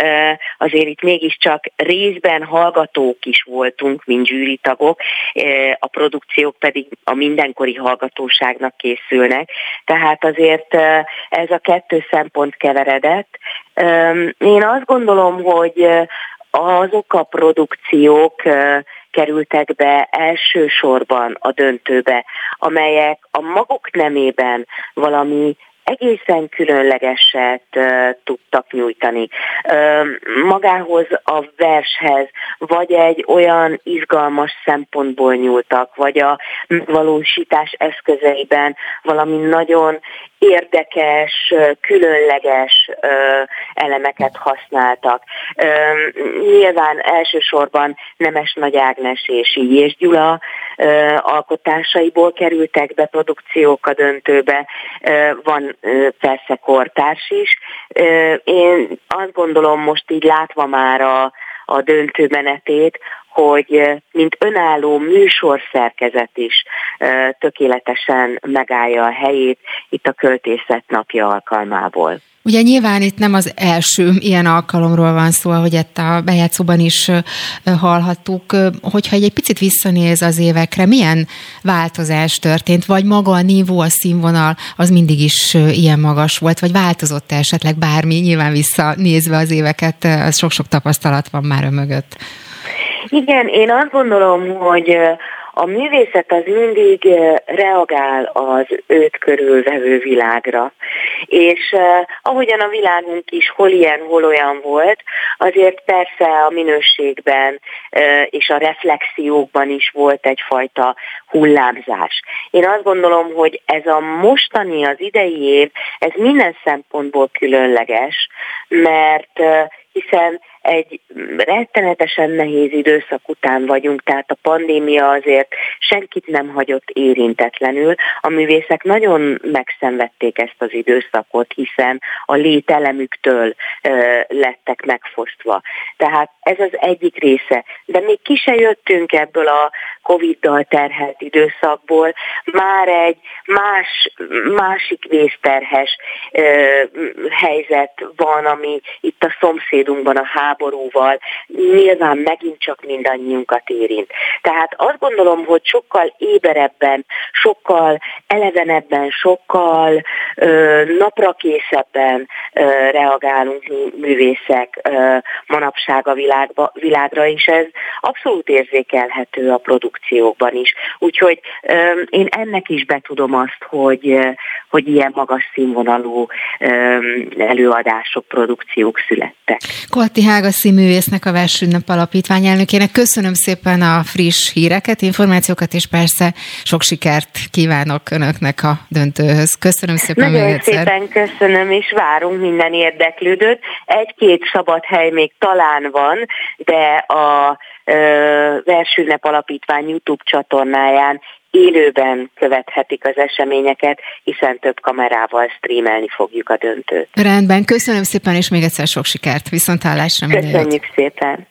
azért itt mégiscsak részben hallgató hallgatók is voltunk, mint zsűritagok, e, a produkciók pedig a mindenkori hallgatóságnak készülnek. Tehát azért e, ez a kettő szempont keveredett. E, én azt gondolom, hogy azok a produkciók kerültek be elsősorban a döntőbe, amelyek a maguk nemében valami egészen különlegeset tudtak nyújtani. Magához a vershez, vagy egy olyan izgalmas szempontból nyúltak, vagy a megvalósítás eszközeiben valami nagyon érdekes, különleges elemeket használtak. Nyilván elsősorban Nemes Nagy Ágnes és Ilyés Gyula alkotásaiból kerültek be produkciók a döntőbe, van persze kortárs is. Én azt gondolom most így látva már a, a döntő menetét, hogy mint önálló műsorszerkezet is tökéletesen megállja a helyét itt a költészet napja alkalmából. Ugye nyilván itt nem az első ilyen alkalomról van szó, hogy itt a bejátszóban is hallhattuk, hogyha egy picit visszanéz az évekre, milyen változás történt, vagy maga a nívó, a színvonal az mindig is ilyen magas volt, vagy változott esetleg bármi, nyilván visszanézve az éveket, az sok-sok tapasztalat van már mögött. Igen, én azt gondolom, hogy a művészet az mindig reagál az őt körülvevő világra. És uh, ahogyan a világunk is hol ilyen, hol olyan volt, azért persze a minőségben uh, és a reflexiókban is volt egyfajta hullámzás. Én azt gondolom, hogy ez a mostani, az idei év, ez minden szempontból különleges, mert hiszen egy rettenetesen nehéz időszak után vagyunk, tehát a pandémia azért senkit nem hagyott érintetlenül. A művészek nagyon megszenvedték ezt az időszakot, hiszen a lételemüktől ö, lettek megfosztva. Tehát ez az egyik része. De még ki se jöttünk ebből a Covid-dal terhelt időszakból, már egy más, másik vészterhes ö, helyzet van, ami itt a szomszédunkban a háborúval nyilván megint csak mindannyiunkat érint. Tehát azt gondolom, hogy sokkal éberebben, sokkal elevenebben, sokkal ö, naprakészebben ö, reagálunk művészek ö, manapság a világba, világra, és ez abszolút érzékelhető a produkciókban is. Úgyhogy ö, én ennek is betudom azt, hogy, hogy ilyen magas színvonalú ö, előadások, produkciók születtek. Kolti Ága színművésznek, a Versünnep Alapítvány elnökének. Köszönöm szépen a friss híreket, információkat, és persze sok sikert kívánok Önöknek a döntőhöz. Köszönöm szépen Nagyon még egyszer. szépen köszönöm, és várunk minden érdeklődőt. Egy-két szabad hely még talán van, de a Versünnep Alapítvány YouTube csatornáján élőben követhetik az eseményeket, hiszen több kamerával streamelni fogjuk a döntőt. Rendben, köszönöm szépen, és még egyszer sok sikert. Viszontlátásra Köszönjük szépen.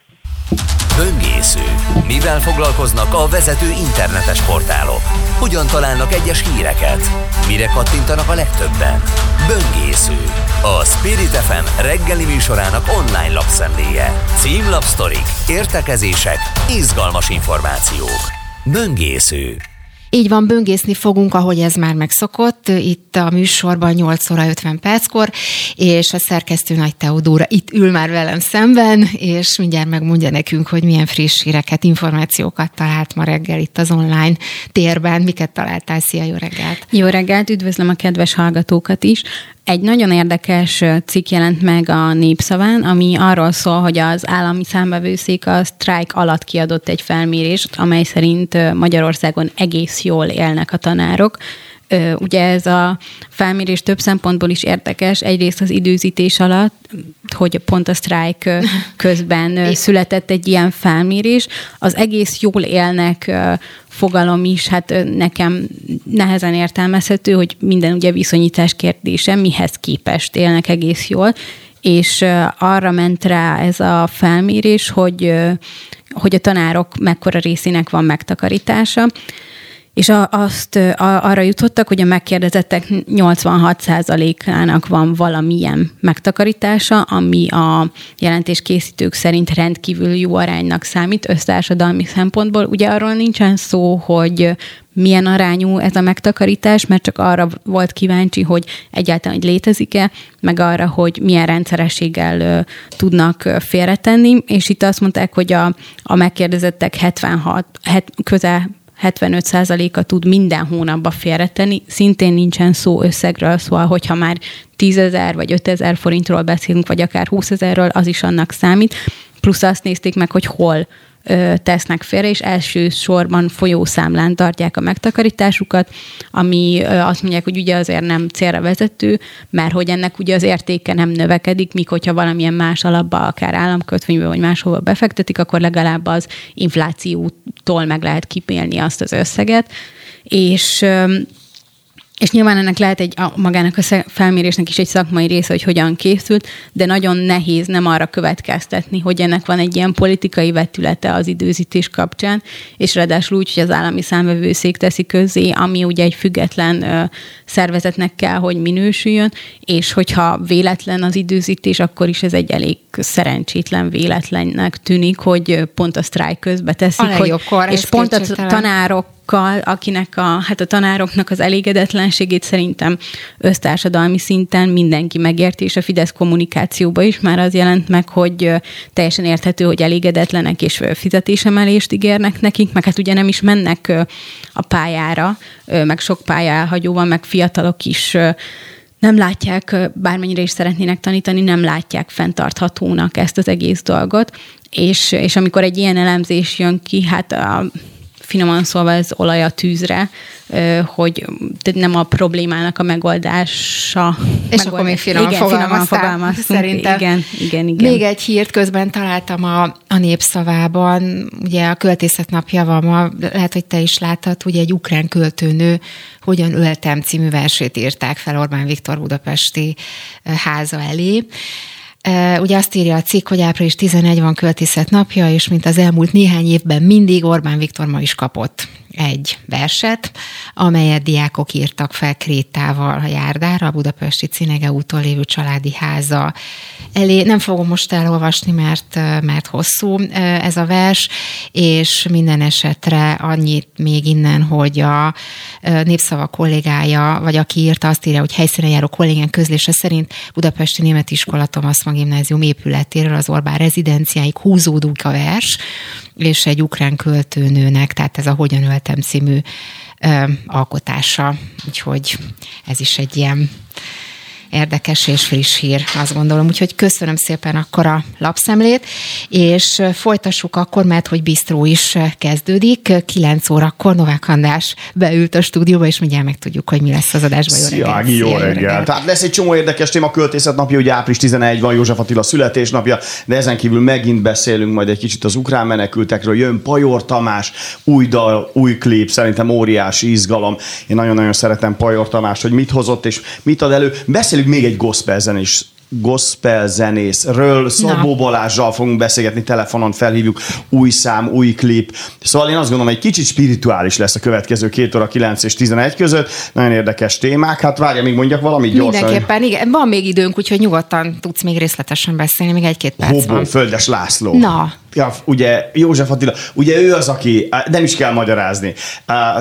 Böngésző. Mivel foglalkoznak a vezető internetes portálok? Hogyan találnak egyes híreket? Mire kattintanak a legtöbben? Böngésző. A Spirit FM reggeli műsorának online lapszemléje. Címlapsztorik, értekezések, izgalmas információk. Böngésző. Így van, böngészni fogunk, ahogy ez már megszokott, itt a műsorban 8 óra 50 perckor, és a szerkesztő Nagy Teodóra itt ül már velem szemben, és mindjárt megmondja nekünk, hogy milyen friss híreket, információkat talált ma reggel itt az online térben. Miket találtál? Szia, jó reggelt! Jó reggelt, üdvözlöm a kedves hallgatókat is. Egy nagyon érdekes cikk jelent meg a Népszaván, ami arról szól, hogy az állami számbevőszék a sztrájk alatt kiadott egy felmérést, amely szerint Magyarországon egész jól élnek a tanárok. Ugye ez a felmérés több szempontból is érdekes. Egyrészt az időzítés alatt, hogy pont a sztrájk közben született egy ilyen felmérés. Az egész jól élnek fogalom is, hát nekem nehezen értelmezhető, hogy minden ugye viszonyítás kérdése, mihez képest élnek egész jól, és arra ment rá ez a felmérés, hogy, hogy a tanárok mekkora részének van megtakarítása, és a, azt a, arra jutottak, hogy a megkérdezettek 86%-ának van valamilyen megtakarítása, ami a jelentéskészítők szerint rendkívül jó aránynak számít össztársadalmi szempontból. Ugye arról nincsen szó, hogy milyen arányú ez a megtakarítás, mert csak arra volt kíváncsi, hogy egyáltalán hogy létezik-e, meg arra, hogy milyen rendszerességgel tudnak félretenni, és itt azt mondták, hogy a, a megkérdezettek 76, het, közel 75%-a tud minden hónapba félretenni, szintén nincsen szó összegről, szóval hogyha már 10 ezer vagy 5 ezer forintról beszélünk, vagy akár 20 ezerről, az is annak számít. Plusz azt nézték meg, hogy hol tesznek félre, és elsősorban folyószámlán tartják a megtakarításukat, ami azt mondják, hogy ugye azért nem célra vezető, mert hogy ennek ugye az értéke nem növekedik, míg hogyha valamilyen más alapba, akár államkötvénybe vagy máshova befektetik, akkor legalább az inflációtól meg lehet kipélni azt az összeget, és és nyilván ennek lehet egy a, magának a felmérésnek is egy szakmai része, hogy hogyan készült, de nagyon nehéz nem arra következtetni, hogy ennek van egy ilyen politikai vetülete az időzítés kapcsán, és ráadásul úgy, hogy az állami számvevőszék teszi közzé, ami ugye egy független ö, szervezetnek kell, hogy minősüljön, és hogyha véletlen az időzítés, akkor is ez egy elég szerencsétlen véletlennek tűnik, hogy pont a sztrájk közbe teszik, a hogy, és pont a tanárok akinek a, hát a tanároknak az elégedetlenségét szerintem össztársadalmi szinten mindenki megérti, és a Fidesz kommunikációban is már az jelent meg, hogy teljesen érthető, hogy elégedetlenek és fizetésemelést ígérnek nekik, meg hát ugye nem is mennek a pályára, meg sok pálya elhagyó van, meg fiatalok is nem látják, bármennyire is szeretnének tanítani, nem látják fenntarthatónak ezt az egész dolgot, és, és amikor egy ilyen elemzés jön ki, hát a, finoman szólva ez olaj a tűzre, hogy nem a problémának a megoldása. És megoldás. akkor még finoman igen, finoman fogalmaztunk. Szerintem. Igen, igen, igen. Még egy hírt közben találtam a, a népszavában, ugye a költészet napja van ma, lehet, hogy te is láttad, ugye egy ukrán költőnő hogyan öltem című versét írták fel Orbán Viktor budapesti háza elé. Ugye azt írja a cikk, hogy április 11 van költészet napja, és mint az elmúlt néhány évben mindig Orbán Viktor ma is kapott egy verset, amelyet diákok írtak fel Krétával a járdára, a budapesti Cinege úton lévő családi háza elé. Nem fogom most elolvasni, mert, mert hosszú ez a vers, és minden esetre annyit még innen, hogy a népszava kollégája, vagy aki írta, azt írja, hogy helyszínen járó kollégán közlése szerint Budapesti Német Iskola Tomaszma Gimnázium épületéről az Orbán rezidenciáig húzódik a vers, és egy ukrán költőnőnek, tehát ez a Hogyan öltem című alkotása. Úgyhogy ez is egy ilyen érdekes és friss hír, azt gondolom. Úgyhogy köszönöm szépen akkor a lapszemlét, és folytassuk akkor, mert hogy Bistró is kezdődik. 9 órakor Novák András beült a stúdióba, és mindjárt megtudjuk, hogy mi lesz az adásban. Jó Szia, reggel. Jó, reggel. reggel. Tehát lesz egy csomó érdekes téma, költészet napja, ugye április 11 van, József Attila születésnapja, de ezen kívül megint beszélünk majd egy kicsit az ukrán menekültekről. Jön Pajor Tamás, új dal, új klip, szerintem óriási izgalom. Én nagyon-nagyon szeretem Pajor Tamás, hogy mit hozott és mit ad elő. Beszélünk még egy gospel zenés gospel zenészről, Szabó Balázsral fogunk beszélgetni, telefonon felhívjuk, új szám, új klip. Szóval én azt gondolom, egy kicsit spirituális lesz a következő két óra 9 és 11 között. Nagyon érdekes témák. Hát várja, még mondjak valamit gyorsan. Mindenképpen, igen. Van még időnk, úgyhogy nyugodtan tudsz még részletesen beszélni, még egy-két perc Hobó, van. Földes László. Na. Ja, ugye József Attila, ugye ő az, aki, nem is kell magyarázni,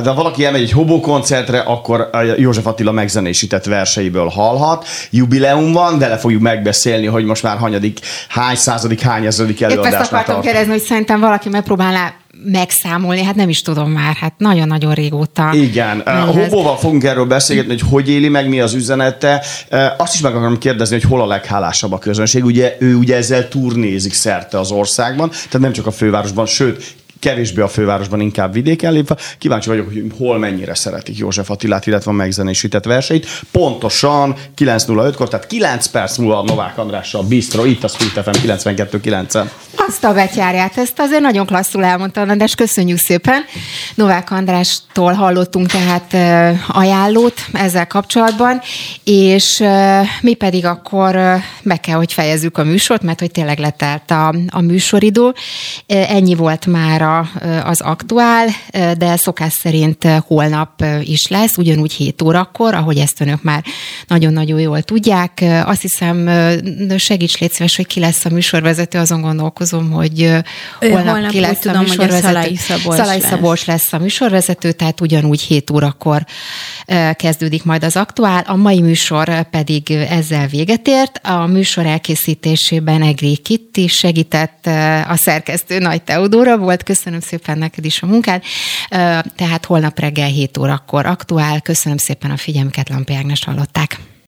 de ha valaki elmegy egy Hobó koncertre, akkor József Attila megzenésített verseiből hallhat. Jubileum van, vele fogjuk megbeszélni, hogy most már hanyadik, hány századik, hány ezredik előadásnak Épp ezt akartam kérdezni, hogy szerintem valaki megpróbálná megszámolni, hát nem is tudom már, hát nagyon-nagyon régóta. Igen, Hobóval fogunk erről beszélgetni, hogy hogy éli meg, mi az üzenete. Azt is meg akarom kérdezni, hogy hol a leghálásabb a közönség. Ugye ő ugye ezzel turnézik szerte az országban, tehát nem csak a fővárosban, sőt, kevésbé a fővárosban, inkább vidéken lépve. Kíváncsi vagyok, hogy hol mennyire szeretik József Attilát, illetve a megzenésített verseit. Pontosan 9.05-kor, tehát 9 perc múlva a Novák Andrással Bistro, itt a Split FM 92.9-en. Azt a betyárját, ezt azért nagyon klasszul elmondta, de köszönjük szépen. Novák Andrástól hallottunk tehát ajánlót ezzel kapcsolatban, és mi pedig akkor meg kell, hogy fejezzük a műsort, mert hogy tényleg letelt a, a műsoridő. Ennyi volt már az aktuál, de szokás szerint holnap is lesz, ugyanúgy 7 órakor, ahogy ezt önök már nagyon-nagyon jól tudják. Azt hiszem, segíts légy szíves, hogy ki lesz a műsorvezető, azon gondolkozom, hogy holnap, holnap ki lesz tudom, a műsorvezető. Szalai Szabolcs, Szalai Szabolcs lesz. lesz a műsorvezető, tehát ugyanúgy 7 órakor kezdődik majd az aktuál. A mai műsor pedig ezzel véget ért. A műsor elkészítésében Egri Kitti segített, a szerkesztő Nagy Teodóra volt. Köszönöm szépen neked is a munkát. Tehát holnap reggel 7 órakor aktuál. Köszönöm szépen a figyelmüket, Lampi Ágnes hallották.